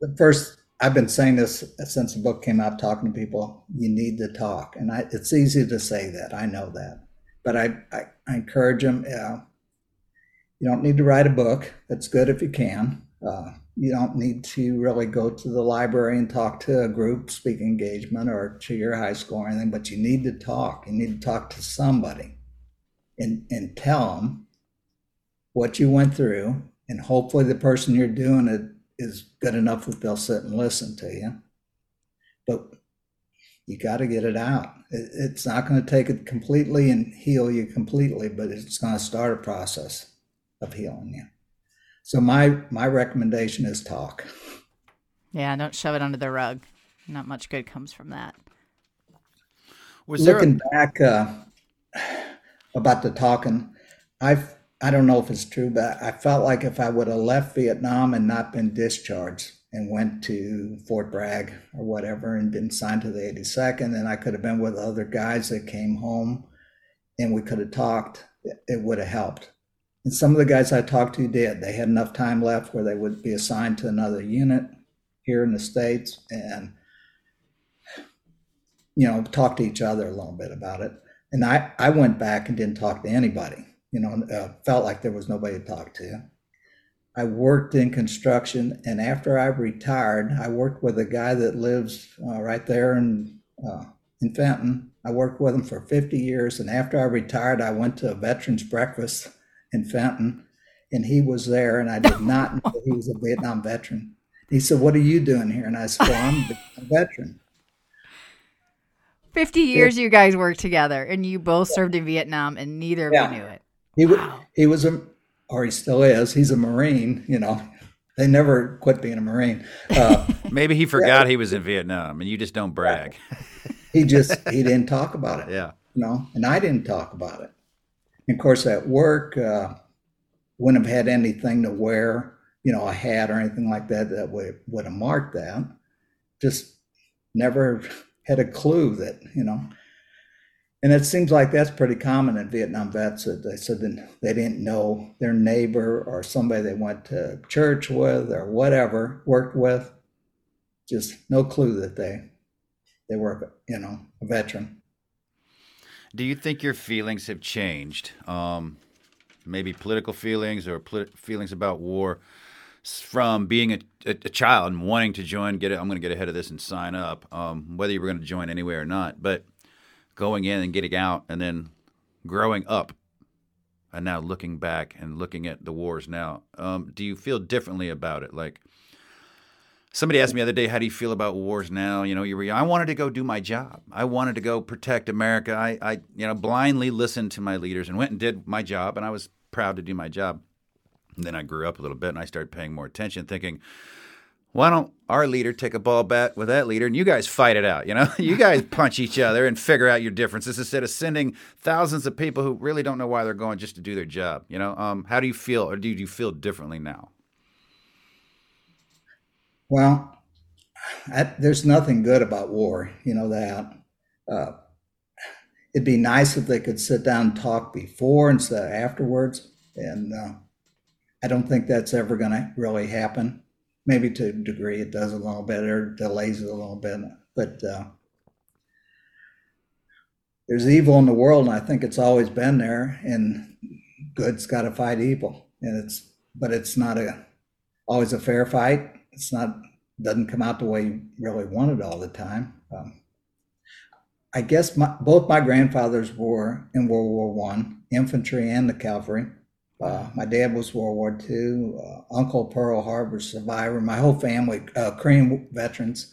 The first, I've been saying this since the book came out, talking to people. You need to talk, and I, it's easy to say that. I know that, but I, I, I encourage them. Uh, you don't need to write a book. That's good if you can. Uh, you don't need to really go to the library and talk to a group speaking engagement or to your high school or anything, but you need to talk. You need to talk to somebody and, and tell them what you went through. And hopefully, the person you're doing it is good enough that they'll sit and listen to you. But you got to get it out. It, it's not going to take it completely and heal you completely, but it's going to start a process of healing you. So my my recommendation is talk. Yeah, don't shove it under the rug. Not much good comes from that. Was Looking a- back, uh, about the talking. I I don't know if it's true, but I felt like if I would have left Vietnam and not been discharged and went to Fort Bragg or whatever and been signed to the 82nd, then I could have been with other guys that came home and we could have talked. It would have helped. And some of the guys I talked to did. They had enough time left where they would be assigned to another unit here in the States and, you know, talk to each other a little bit about it and I, I went back and didn't talk to anybody, you know, uh, felt like there was nobody to talk to. I worked in construction, and after I retired, I worked with a guy that lives uh, right there in uh, in Fenton. I worked with him for 50 years, and after I retired, I went to a veterans breakfast in Fenton, and he was there, and I did not know he was a Vietnam veteran. He said, "What are you doing here?" And I said, "Well, I'm a veteran." 50 years you guys worked together and you both served in Vietnam and neither of yeah. you knew it. He, wow. he was a, or he still is, he's a Marine, you know. They never quit being a Marine. Uh, [LAUGHS] Maybe he forgot yeah. he was in [LAUGHS] Vietnam and you just don't brag. [LAUGHS] he just, he didn't talk about it. Yeah. You know, and I didn't talk about it. And of course, at work, uh, wouldn't have had anything to wear, you know, a hat or anything like that that would, would have marked that. Just never had a clue that you know and it seems like that's pretty common in Vietnam vets that they said they didn't know their neighbor or somebody they went to church with or whatever worked with. Just no clue that they they were you know a veteran. Do you think your feelings have changed? Um, maybe political feelings or feelings about war from being a, a, a, child and wanting to join, get it, I'm going to get ahead of this and sign up, um, whether you were going to join anyway or not, but going in and getting out and then growing up and now looking back and looking at the wars now, um, do you feel differently about it? Like somebody asked me the other day, how do you feel about wars now? You know, you were, I wanted to go do my job. I wanted to go protect America. I, I, you know, blindly listened to my leaders and went and did my job, and I was proud to do my job. And then I grew up a little bit and I started paying more attention, thinking, why don't our leader take a ball bat with that leader and you guys fight it out? You know, [LAUGHS] you guys [LAUGHS] punch each other and figure out your differences instead of sending thousands of people who really don't know why they're going just to do their job. You know, um, how do you feel, or do you feel differently now? Well, I, there's nothing good about war. You know that. Uh, it'd be nice if they could sit down and talk before instead of afterwards. And uh, I don't think that's ever going to really happen. Maybe to a degree it does a little bit or delays it a little bit, but uh, there's evil in the world, and I think it's always been there. And good's got to fight evil, and it's but it's not a always a fair fight. It's not doesn't come out the way you really want it all the time. Um, I guess my, both my grandfathers were in World War One, infantry and the cavalry. Uh, my dad was World War II. Uh, Uncle Pearl Harbor survivor. My whole family, uh, Korean veterans.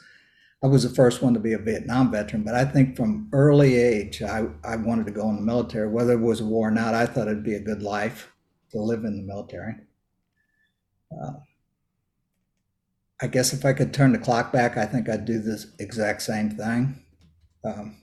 I was the first one to be a Vietnam veteran, but I think from early age, I, I wanted to go in the military. Whether it was a war or not, I thought it'd be a good life to live in the military. Uh, I guess if I could turn the clock back, I think I'd do this exact same thing. Um,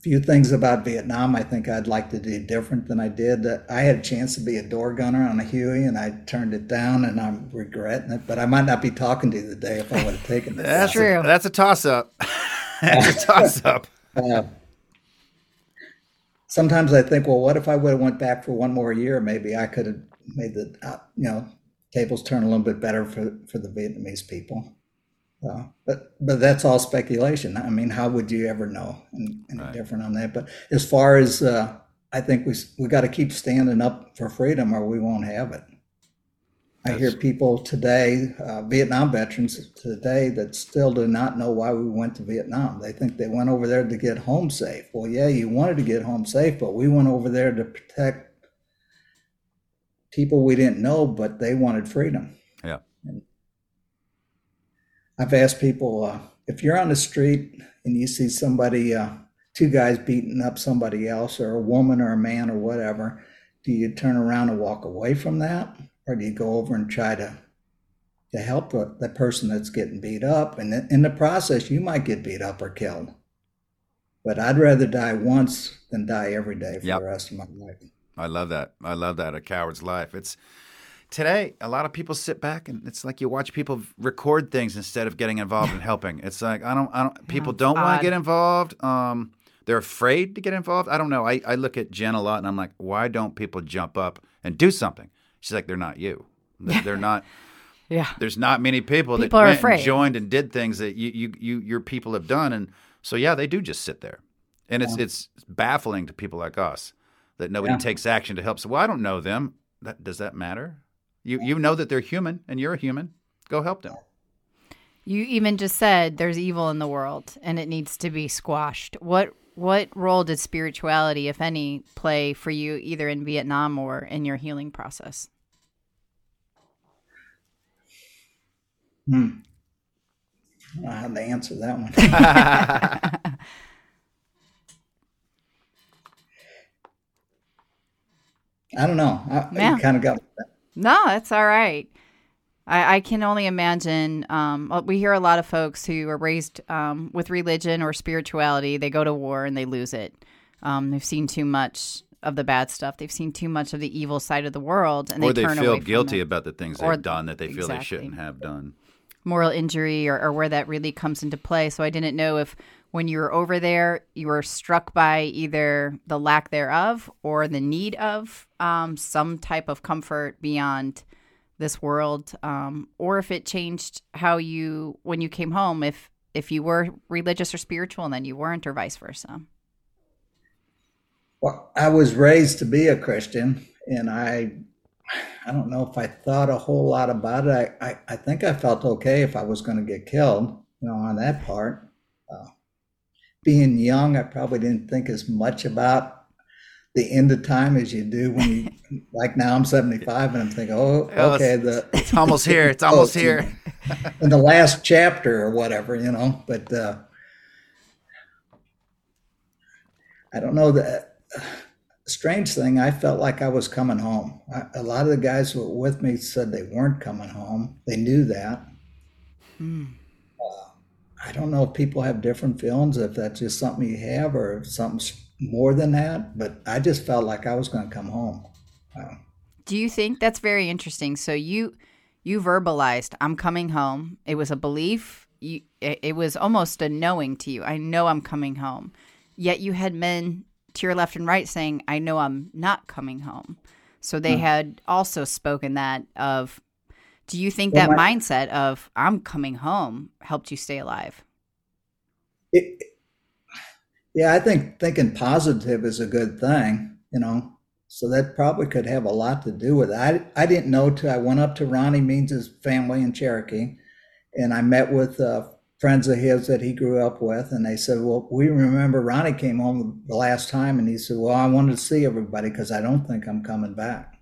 few things about Vietnam I think I'd like to do different than I did. I had a chance to be a door gunner on a Huey and I turned it down and I'm regretting it, but I might not be talking to you today if I would have taken [LAUGHS] it. that's true. That's a toss up. [LAUGHS] that's a toss up. [LAUGHS] Uh, sometimes I think, well, what if I would have went back for one more year? Maybe I could have made the, uh, you know, tables turn a little bit better for, for the Vietnamese people. Uh, but but that's all speculation. I mean, how would you ever know any, any right. different on that? But as far as uh, I think we we got to keep standing up for freedom, or we won't have it. I hear people today, uh, Vietnam veterans today, that still do not know why we went to Vietnam. They think they went over there to get home safe. Well, yeah, you wanted to get home safe, but we went over there to protect people we didn't know, but they wanted freedom. Yeah. I've asked people uh, if you're on the street and you see somebody, uh, two guys beating up somebody else, or a woman or a man or whatever, do you turn around and walk away from that, or do you go over and try to to help the, the person that's getting beat up? And in the process, you might get beat up or killed. But I'd rather die once than die every day for yep. the rest of my life. I love that. I love that. A coward's life. It's today a lot of people sit back and it's like you watch people record things instead of getting involved and [LAUGHS] helping. It's like i don't i don't people don't want to get involved um they're afraid to get involved. I don't know I, I look at jen a lot and i'm like why don't people jump up and do something? She's like they're not you. They're not [LAUGHS] yeah. there's not many people, people that and joined and did things that you, you you your people have done. And so yeah they do just sit there. And it's yeah. it's baffling to people like us that nobody yeah. takes action to help. So well i don't know them. That, does that matter you you know that they're human and you're a human. Go help them. You even just said there's evil in the world and it needs to be squashed. What what role did spirituality, if any, play for you either in Vietnam or in your healing process? Hmm. I have to answer that one. [LAUGHS] I don't know. I, yeah. kind of got no, that's all right. I, I can only imagine. Um, uh, we hear a lot of folks who are raised um, with religion or spirituality. They go to war and they lose it. Um, they've seen too much of the bad stuff. They've seen too much of the evil side of the world, and or they, they feel guilty about the things or, they've done that they feel exactly. they shouldn't have done. Moral injury, or, or where that really comes into play. So I didn't know if when you were over there, you were struck by either the lack thereof or the need of um, some type of comfort beyond this world, um, or if it changed how you when you came home, if if you were religious or spiritual and then you weren't, or vice versa. Well, I was raised to be a Christian, and I I don't know if I thought a whole lot about it. I, I, I think I felt okay if I was going to get killed, you know, on that part. Uh, being young, I probably didn't think as much about the end of time as you do when you [LAUGHS] like now I'm 75 and I'm thinking, oh, okay, the it's almost here. It's [LAUGHS] almost here. in the last chapter or whatever, you know. But uh, I don't know that uh, strange thing. I felt like I was coming home. I, a lot of the guys who were with me said they weren't coming home. They knew that. Hmm. I don't know if people have different feelings, if that's just something you have or something more than that, but I just felt like I was going to come home. Um, Do you think that's very interesting? So you you verbalized, "I'm coming home." It was a belief. You, it, it was almost a knowing to you. I know I'm coming home. Yet you had men to your left and right saying, "I know I'm not coming home." So they hmm. had also spoken that of do you think well, that my, mindset of I'm coming home helped you stay alive? It, yeah, I think thinking positive is a good thing. You know, So that probably could have a lot to do with it. I, I didn't know till I went up to Ronnie Means' family in Cherokee and I met with uh, friends of his that he grew up with. And they said, Well, we remember Ronnie came home the last time and he said, Well, I wanted to see everybody because I don't think I'm coming back.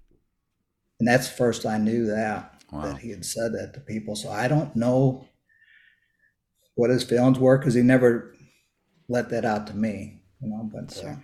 And that's first I knew that, wow. that he had said that to people. So I don't know what his feelings were because he never let that out to me, you know. But uh,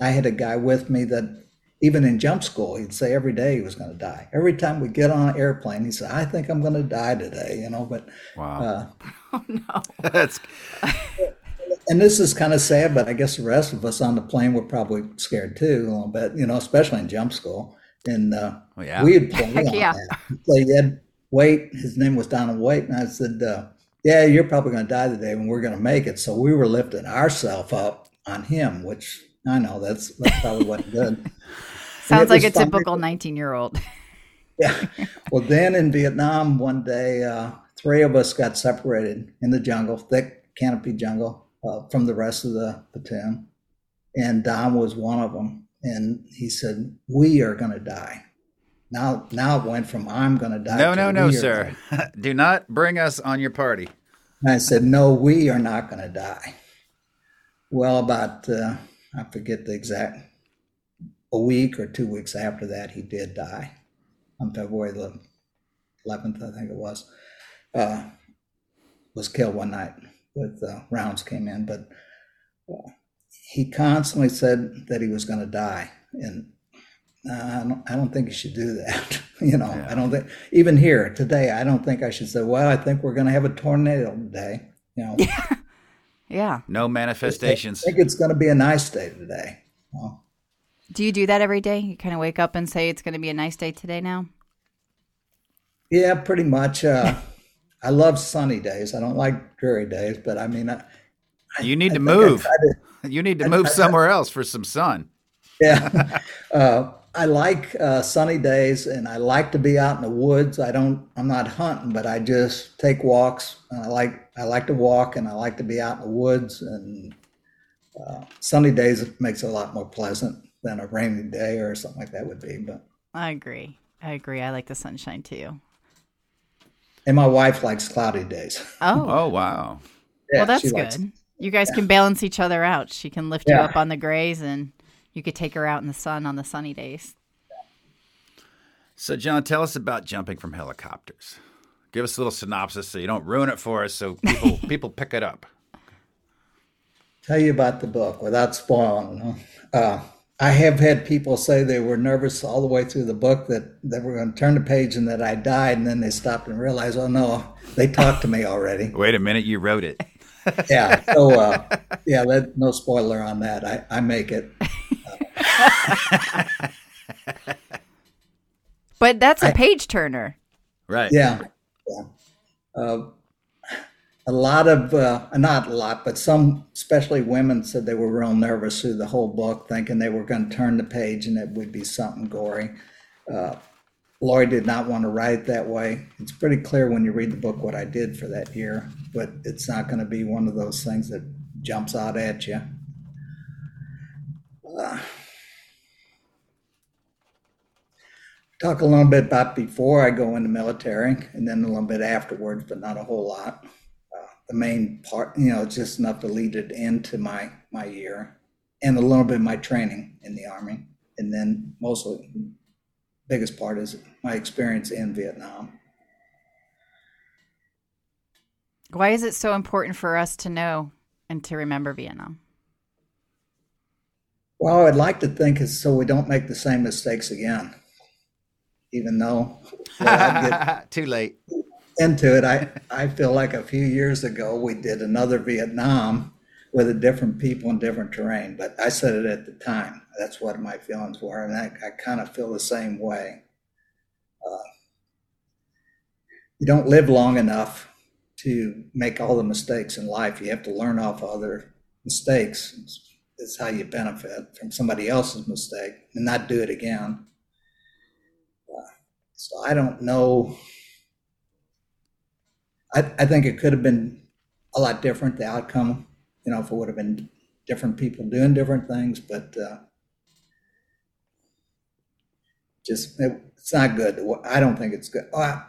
I had a guy with me that even in jump school, he'd say every day he was going to die. Every time we get on an airplane, he said, "I think I'm going to die today," you know. But wow, uh, [LAUGHS] oh no, [LAUGHS] that's. [LAUGHS] and this is kind of sad, but I guess the rest of us on the plane were probably scared too a little bit, you know, especially in jump school. And uh, oh, yeah. we had played on yeah. that. Played Ed Waite. His name was Donald Wait, and I said, uh, "Yeah, you're probably going to die today, and we're going to make it." So we were lifting ourselves up on him, which I know that's that's probably wasn't good. [LAUGHS] Sounds like a typical 19 year old. [LAUGHS] yeah. Well, then in Vietnam, one day, uh, three of us got separated in the jungle, thick canopy jungle, uh, from the rest of the platoon. And Don was one of them. And he said, We are going to die. Now, now it went from I'm going to die. No, no, no, sir. [LAUGHS] Do not bring us on your party. And I said, No, we are not going to die. Well, about, uh, I forget the exact a week or two weeks after that, he did die on February the 11th, I think it was. Uh, was killed one night with uh, rounds came in, but uh, he constantly said that he was going to die, and I don't, I don't think you should do that. [LAUGHS] you know, yeah. I don't think even here today, I don't think I should say, "Well, I think we're going to have a tornado today." You know, yeah, yeah. No manifestations. I think it's going to be a nice day today. Well, do you do that every day? You kind of wake up and say it's going to be a nice day today now? Yeah, pretty much. Uh, I love sunny days. I don't like dreary days, but I mean, I, you need I to move. To, [LAUGHS] you need to move somewhere else for some sun. [LAUGHS] Yeah. uh, I like uh, sunny days and I like to be out in the woods. I don't, I'm not hunting, but I just take walks. I like, I like to walk and I like to be out in the woods and uh, sunny days makes it a lot more pleasant than a rainy day or something like that would be. But I agree. I agree. I like the sunshine too. And my wife likes cloudy days. Oh. oh wow. Yeah, well, that's good. Likes, you guys yeah. can balance each other out. She can lift yeah. you up on the grays, and you could take her out in the sun on the sunny days. So, John, tell us about jumping from helicopters. Give us a little synopsis so you don't ruin it for us, so people [LAUGHS] people pick it up. Tell you about the book without spoiling. Uh, I have had people say they were nervous all the way through the book that they were going to turn the page and that I died, and then they stopped and realized, oh no, they talked to me already. Wait a minute, you wrote it. Yeah. So uh, yeah, that, no spoiler on that. I, I make it. [LAUGHS] but that's a page turner, right? Yeah. yeah. Uh, a lot of uh, not a lot but some especially women said they were real nervous through the whole book thinking they were going to turn the page and it would be something gory uh, Lori did not want to write that way. It's pretty clear when you read the book what I did for that year, but it's not going to be one of those things that jumps out at you. Uh, talk a little bit about before I go into military and then a little bit afterwards, but not a whole lot the main part, you know, just enough to lead it into my my year and a little bit of my training in the army. And then mostly biggest part is my experience in Vietnam. Why is it so important for us to know and to remember Vietnam? Well, I'd like to think it's so we don't make the same mistakes again. Even though well, get, [LAUGHS] too late into it, I, I feel like a few years ago we did another Vietnam with a different people and different terrain. But I said it at the time. That's what my feelings were, and I, I kind of feel the same way. Uh, you don't live long enough to make all the mistakes in life. You have to learn off other mistakes. It's how you benefit from somebody else's mistake and not do it again. Uh, so I don't know I, I think it could have been a lot different, the outcome, you know, if it would have been different people doing different things. But uh, just it, it's not good. I don't think it's good. I,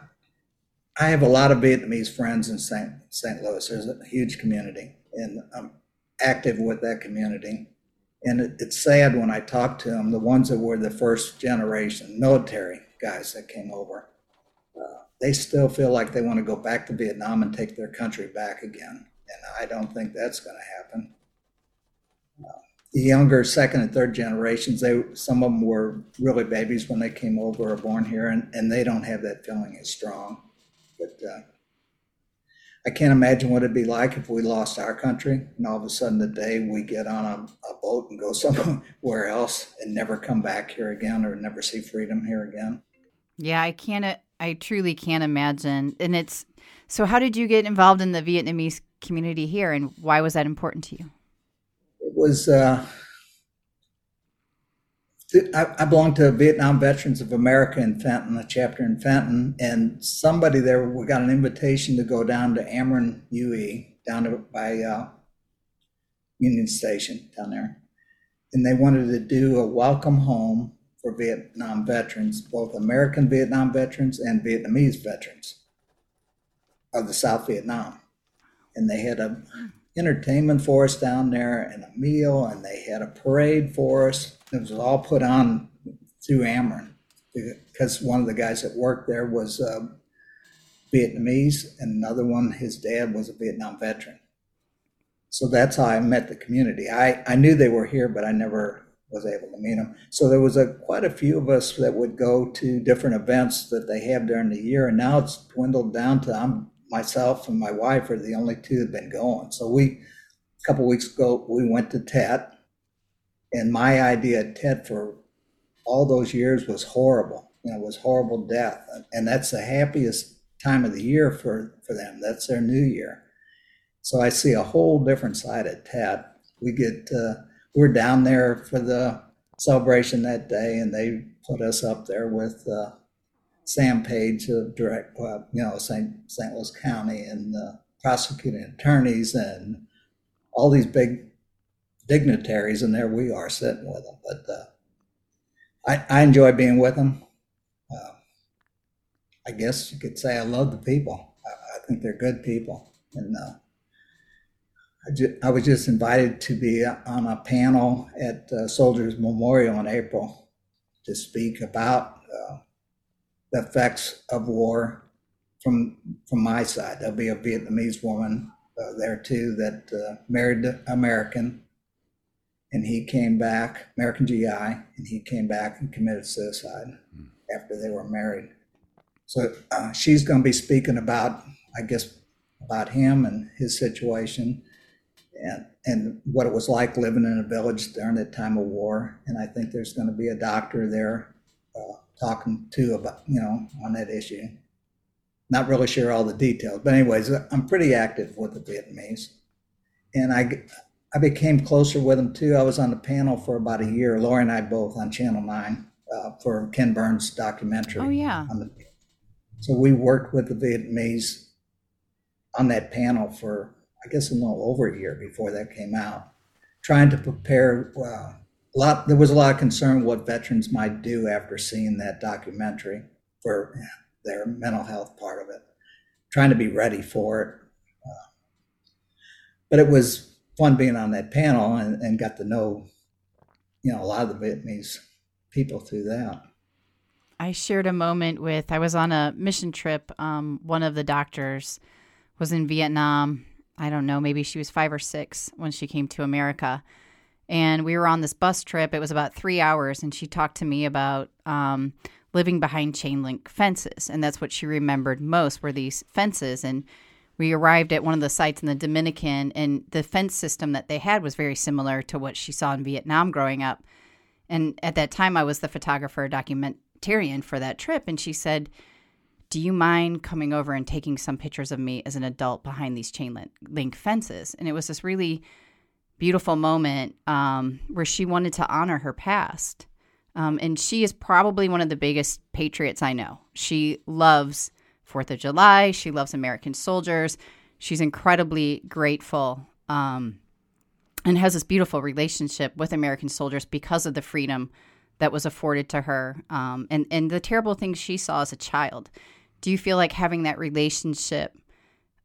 I have a lot of Vietnamese friends in St. St. Louis. There's a huge community, and I'm active with that community. And it, it's sad when I talk to them, the ones that were the first generation military guys that came over, uh, they still feel like they want to go back to Vietnam and take their country back again. And I don't think that's going to happen. The younger second and third generations, they some of them were really babies when they came over or born here, and, and they don't have that feeling as strong. But uh, I can't imagine what it'd be like if we lost our country and all of a sudden the day we get on a, a boat and go [LAUGHS] somewhere else and never come back here again or never see freedom here again. Yeah, I can't. I truly can't imagine. And it's so. How did you get involved in the Vietnamese community here, and why was that important to you? Was. Uh, I, I to Vietnam Veterans of America in Fenton, a chapter in Fenton, and somebody there, got an invitation to go down to Ameren UE, down to, by uh, Union Station down there. And they wanted to do a welcome home for Vietnam veterans, both American Vietnam veterans and Vietnamese veterans of the South Vietnam. And they had a entertainment for us down there and a meal, and they had a parade for us. It was all put on through Ameren because one of the guys that worked there was uh, Vietnamese, and another one, his dad was a Vietnam veteran. So that's how I met the community. I, I knew they were here, but I never was able to meet them. So there was a quite a few of us that would go to different events that they have during the year, and now it's dwindled down to I'm myself and my wife are the only two that have been going. So we, a couple weeks ago, we went to Tet, and my idea at Tet for all those years was horrible. You know, was horrible death, and that's the happiest time of the year for for them. That's their New Year. So I see a whole different side of Tet. We get uh, we're down there for the celebration that day, and they put us up there with. Uh, Sam Page of direct, you know, St. St. Louis County and the prosecuting attorneys and all these big dignitaries, and there we are sitting with them. But uh, I, I enjoy being with them. Uh, I guess you could say I love the people. I, I think they're good people, and uh, I, ju- I, was just invited to be on a panel at uh, Soldiers Memorial in April to speak about uh, the effects of war from from my side. There'll be a Vietnamese woman uh, there too that uh, married an American, and he came back, American GI, and he came back and committed suicide mm. after they were married. So uh, she's going to be speaking about, I guess, about him and his situation, and and what it was like living in a village during that time of war. And I think there's going to be a doctor there uh, talking to about, you know, on that issue. Not really sure all the details, but anyways, I'm pretty active with the Vietnamese, and I I became closer with them too. I was on the panel for about a year. Lori and I both on Channel Nine uh, for Ken Burns documentary. Oh yeah. The, so we worked with the Vietnamese on that panel for I guess a little over a year before that came out, trying to prepare uh, a lot there was a lot of concern what veterans might do after seeing that documentary for their mental health part of it trying to be ready for it. Uh, but it was fun being on that panel and, and got to know you know a lot of the vietnamese people through that. I shared a moment with i was on a mission trip um, one of the doctors was in vietnam. I don't know maybe she was five or six when she came to america and we were on this bus trip. It was about three hours, and she talked to me about um, living behind chain link fences, and that's what she remembered most were these fences. And we arrived at one of the sites in the Dominican, and the fence system that they had was very similar to what she saw in Vietnam growing up. And at that time, I was the photographer documentarian for that trip, and she said, do you mind coming over and taking some pictures of me as an adult behind these chain link fences? And it was this really beautiful moment um, where she wanted to honor her past. Um, and she is probably one of the biggest patriots I know. She loves Fourth of July. She loves American soldiers. She's incredibly grateful um, and has this beautiful relationship with American soldiers because of the freedom that was afforded to her um, and, and the terrible things she saw as a child. Do you feel like having that relationship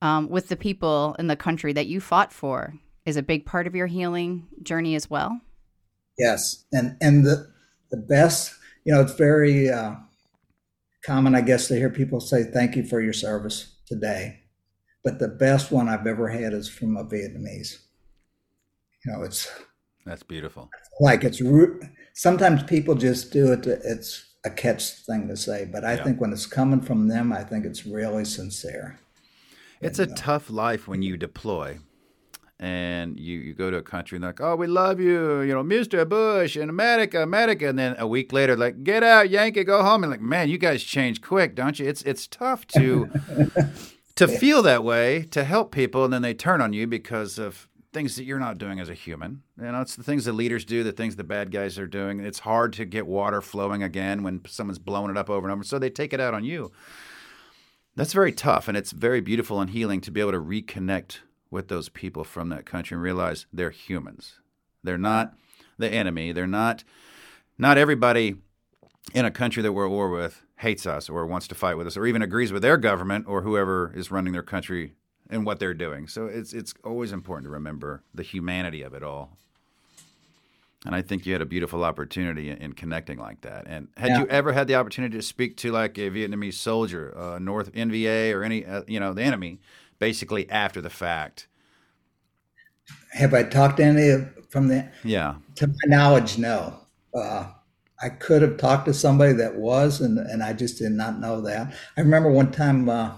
um, with the people in the country that you fought for is a big part of your healing journey as well? Yes. And, and the, the best, you know, it's very uh, common, I guess, to hear people say, thank you for your service today. But the best one I've ever had is from a Vietnamese. You know, it's that's beautiful. Like it's sometimes people just do it. To, it's a catch thing to say, but I yeah. think when it's coming from them, I think it's really sincere. It's and, a uh, tough life when you deploy and you, you go to a country and they're like, oh, we love you, you know, Mr. Bush in America, America. And then a week later, like, get out, Yankee, go home. And like, man, you guys change quick, don't you? It's it's tough to [LAUGHS] to feel that way, to help people, and then they turn on you because of things that you're not doing as a human. You know, it's the things the leaders do, the things the bad guys are doing. It's hard to get water flowing again when someone's blowing it up over and over. So they take it out on you. That's very tough, and it's very beautiful and healing to be able to reconnect with those people from that country and realize they're humans. They're not the enemy. They're not not everybody in a country that we're at war with hates us or wants to fight with us or even agrees with their government or whoever is running their country and what they're doing. So it's it's always important to remember the humanity of it all. And I think you had a beautiful opportunity in, in connecting like that. And had yeah. you ever had the opportunity to speak to like a Vietnamese soldier, uh, North NVA, or any uh, you know the enemy, basically after the fact. Have I talked to any from the? Yeah. To my knowledge, no. Uh, I could have talked to somebody that was, and and I just did not know that. I remember one time. Uh,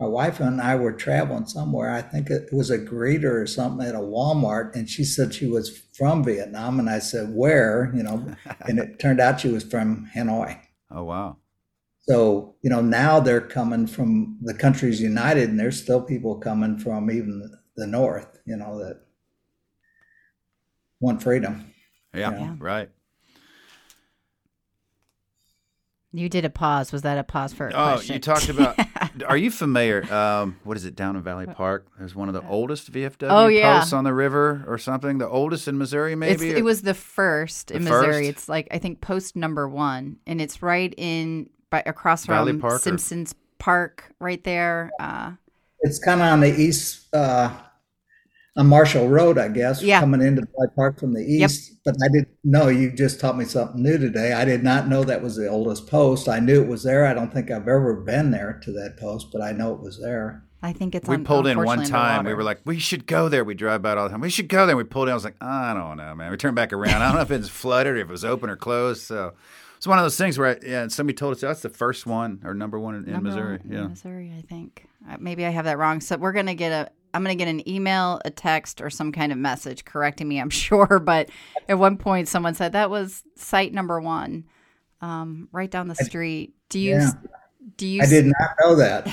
my wife and I were traveling somewhere. I think it was a greeter or something at a Walmart, and she said she was from Vietnam, and I said where, you know, and it [LAUGHS] turned out she was from Hanoi. Oh wow! So, you know, now they're coming from the countries united, and there's still people coming from even the north, you know, that want freedom. Yeah, you know? right. You did a pause. Was that a pause for a oh, question? you talked about. [LAUGHS] are you familiar? Um, what is it down in Valley Park? There's one of the oldest VFW oh, yeah. posts on the river or something. The oldest in Missouri, maybe. It's, it was the first the in Missouri. First? It's like I think post number one, and it's right in by across Valley from Park Simpsons or? Park, right there. Uh, it's kind of on the east, uh, on Marshall Road, I guess. Yeah. coming into Valley Park from the east. Yep. But I didn't know. You just taught me something new today. I did not know that was the oldest post. I knew it was there. I don't think I've ever been there to that post, but I know it was there. I think it's. We on, pulled in one time. We were like, we should go there. We drive by it all the time. We should go there. We pulled in. I was like, I don't know, man. We turned back around. I don't know if it's flooded or if it was open or closed. So it's one of those things where I, yeah, somebody told us that's the first one or number one in, in Missouri. One yeah, in Missouri, I think. Uh, maybe I have that wrong. So we're gonna get a. I'm gonna get an email, a text, or some kind of message correcting me. I'm [LAUGHS] sure, but at one point someone said that was site number one, um, right down the street. Do you? Yeah. Do you? I did not know that.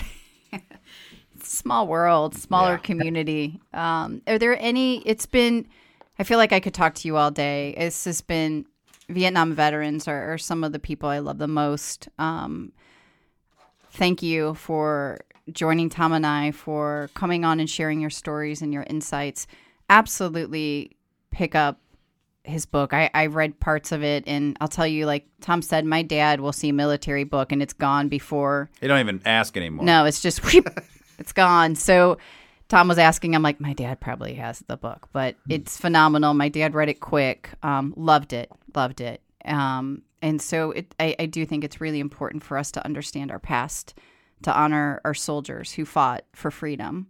[LAUGHS] small world, smaller yeah. community. Um, are there any? It's been. I feel like I could talk to you all day. It's just been Vietnam veterans are, are, some of the people I love the most. Um, thank you for joining Tom and I, for coming on and sharing your stories and your insights. Absolutely pick up his book. I, I read parts of it, and I'll tell you, like Tom said, my dad will see a military book and it's gone before. They don't even ask anymore. No, it's just, [LAUGHS] it's gone. So, Tom was asking, I'm like, my dad probably has the book, but it's phenomenal. My dad read it quick, um, loved it, loved it. Um, and so it, I, I do think it's really important for us to understand our past, to honor our soldiers who fought for freedom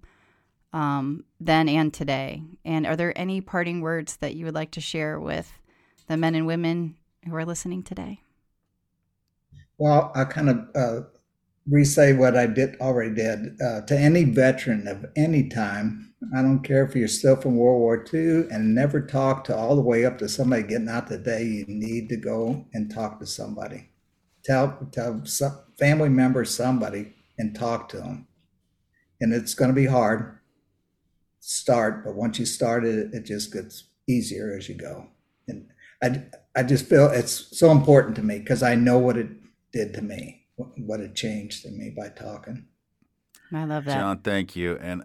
um, then and today. And are there any parting words that you would like to share with the men and women who are listening today? Well, I kind of uh, re-say what I did already did uh, to any veteran of any time. I don't care if you're still from World War II and never talk to all the way up to somebody getting out today. You need to go and talk to somebody. Tell tell some family member somebody and talk to them. And it's going to be hard. Start, but once you start it, it just gets easier as you go. And I I just feel it's so important to me because I know what it did to me what had changed in me by talking. I love that. John, thank you. And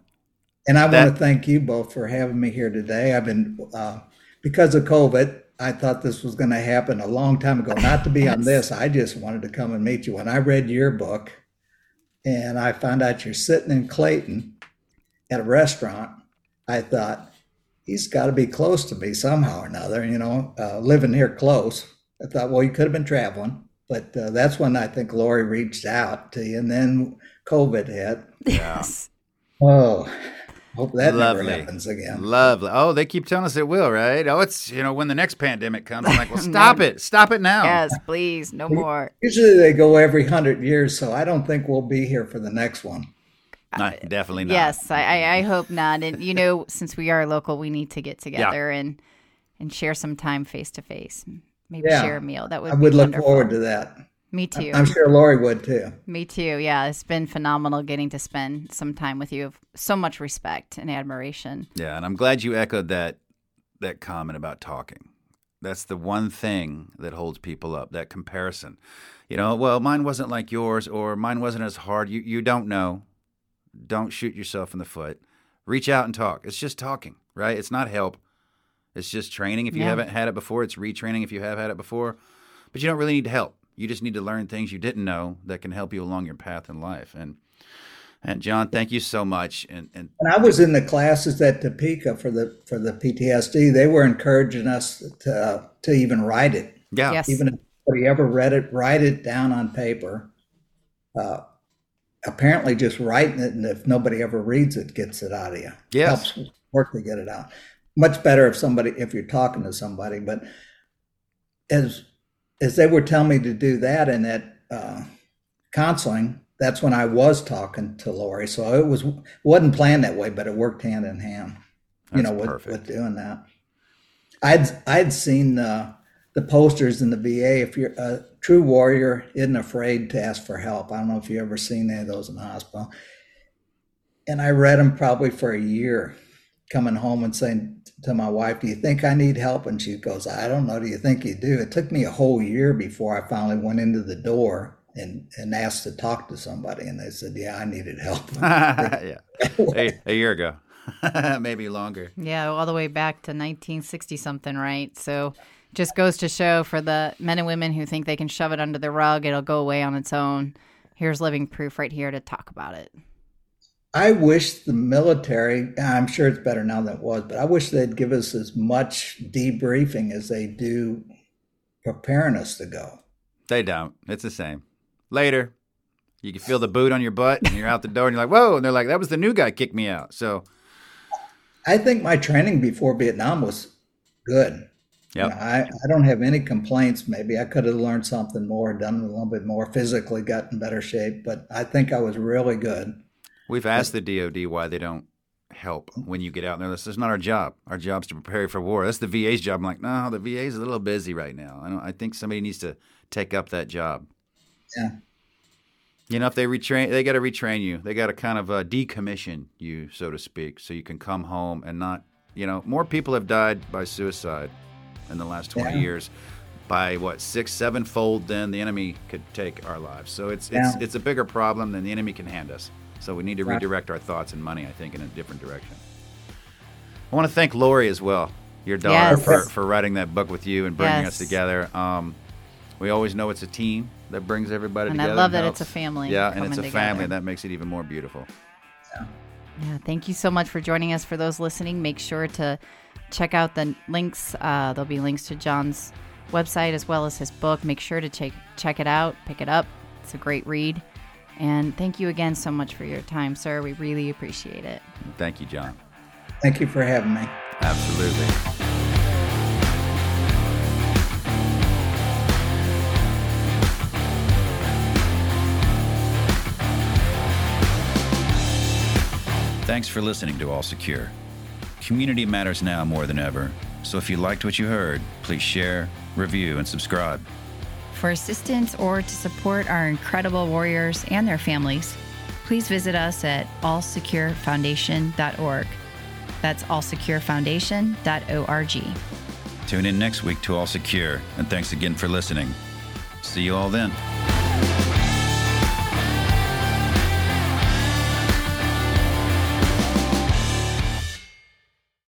and I that... want to thank you both for having me here today. I've been uh, because of COVID, I thought this was going to happen a long time ago. Not to be [LAUGHS] yes. on this, I just wanted to come and meet you. When I read your book, and I found out you're sitting in Clayton at a restaurant, I thought he's got to be close to me somehow or another. You know, uh, living here close. I thought, well, you could have been traveling, but uh, that's when I think Lori reached out to you, and then COVID hit. Yes. Oh, Hope that Lovely. never happens again. Lovely. Oh, they keep telling us it will, right? Oh, it's you know when the next pandemic comes, I'm like, well, [LAUGHS] stop it, stop it now. Yes, please, no more. Usually they go every hundred years, so I don't think we'll be here for the next one. No, definitely not. Yes, I, I hope not. And you know, since we are local, we need to get together yeah. and and share some time face to face. Maybe yeah. share a meal. That would. I would look wonderful. forward to that. Me too. I'm sure Lori would too. Me too. Yeah, it's been phenomenal getting to spend some time with you. So much respect and admiration. Yeah, and I'm glad you echoed that that comment about talking. That's the one thing that holds people up. That comparison. You know, well, mine wasn't like yours, or mine wasn't as hard. You you don't know. Don't shoot yourself in the foot. Reach out and talk. It's just talking, right? It's not help. It's just training. If you yeah. haven't had it before, it's retraining. If you have had it before, but you don't really need help you just need to learn things you didn't know that can help you along your path in life. And and John, thank you so much. And, and when I was in the classes at Topeka for the for the PTSD, they were encouraging us to to even write it. Yeah. Yes. Even if nobody ever read it, write it down on paper. Uh, apparently, just writing it, and if nobody ever reads it, gets it out of you. Yes. Helps work to get it out. Much better if somebody if you're talking to somebody, but as as they were telling me to do that in that uh, counseling, that's when I was talking to Lori. So it was wasn't planned that way, but it worked hand in hand. That's you know, with, with, doing that. I'd I'd seen uh, the posters in the VA. If you're a true warrior, isn't afraid to ask for help. I don't know if you ever seen any of those in the hospital. And I read them probably for a year, coming home and saying, to my wife, Do you think I need help? And she goes, I don't know. Do you think you do? It took me a whole year before I finally went into the door and, and asked to talk to somebody. And they said, Yeah, I needed help. [LAUGHS] yeah. [LAUGHS] a, a year ago, [LAUGHS] maybe longer. Yeah, all the way back to 1960 something, right? So just goes to show for the men and women who think they can shove it under the rug, it'll go away on its own. Here's living proof right here to talk about it. I wish the military, I'm sure it's better now than it was, but I wish they'd give us as much debriefing as they do preparing us to go. They don't. It's the same. Later, you can feel the boot on your butt and you're out the door and you're like, whoa. And they're like, that was the new guy kicked me out. So I think my training before Vietnam was good. Yeah. You know, I, I don't have any complaints. Maybe I could have learned something more, done a little bit more, physically got in better shape, but I think I was really good. We've asked the DoD why they don't help when you get out there. This is not our job. Our job's to prepare you for war. That's the VA's job. I'm like, no, the VA's a little busy right now. I don't. I think somebody needs to take up that job. Yeah. You know, if they retrain, they got to retrain you. They got to kind of uh, decommission you, so to speak, so you can come home and not. You know, more people have died by suicide in the last 20 yeah. years by what six, seven fold than the enemy could take our lives. So it's it's it's a bigger problem than the enemy can hand us. So we need to redirect our thoughts and money, I think, in a different direction. I want to thank Lori as well, your daughter, yes. for, for writing that book with you and bringing yes. us together. Um, we always know it's a team that brings everybody and together. And I love that it's a family. Yeah, and it's a together. family, and that makes it even more beautiful. Yeah. yeah, thank you so much for joining us. For those listening, make sure to check out the links. Uh, there'll be links to John's website as well as his book. Make sure to check check it out, pick it up. It's a great read. And thank you again so much for your time, sir. We really appreciate it. Thank you, John. Thank you for having me. Absolutely. Thanks for listening to All Secure. Community matters now more than ever, so if you liked what you heard, please share, review, and subscribe. For assistance or to support our incredible warriors and their families, please visit us at allsecurefoundation.org. That's allsecurefoundation.org. Tune in next week to All Secure, and thanks again for listening. See you all then.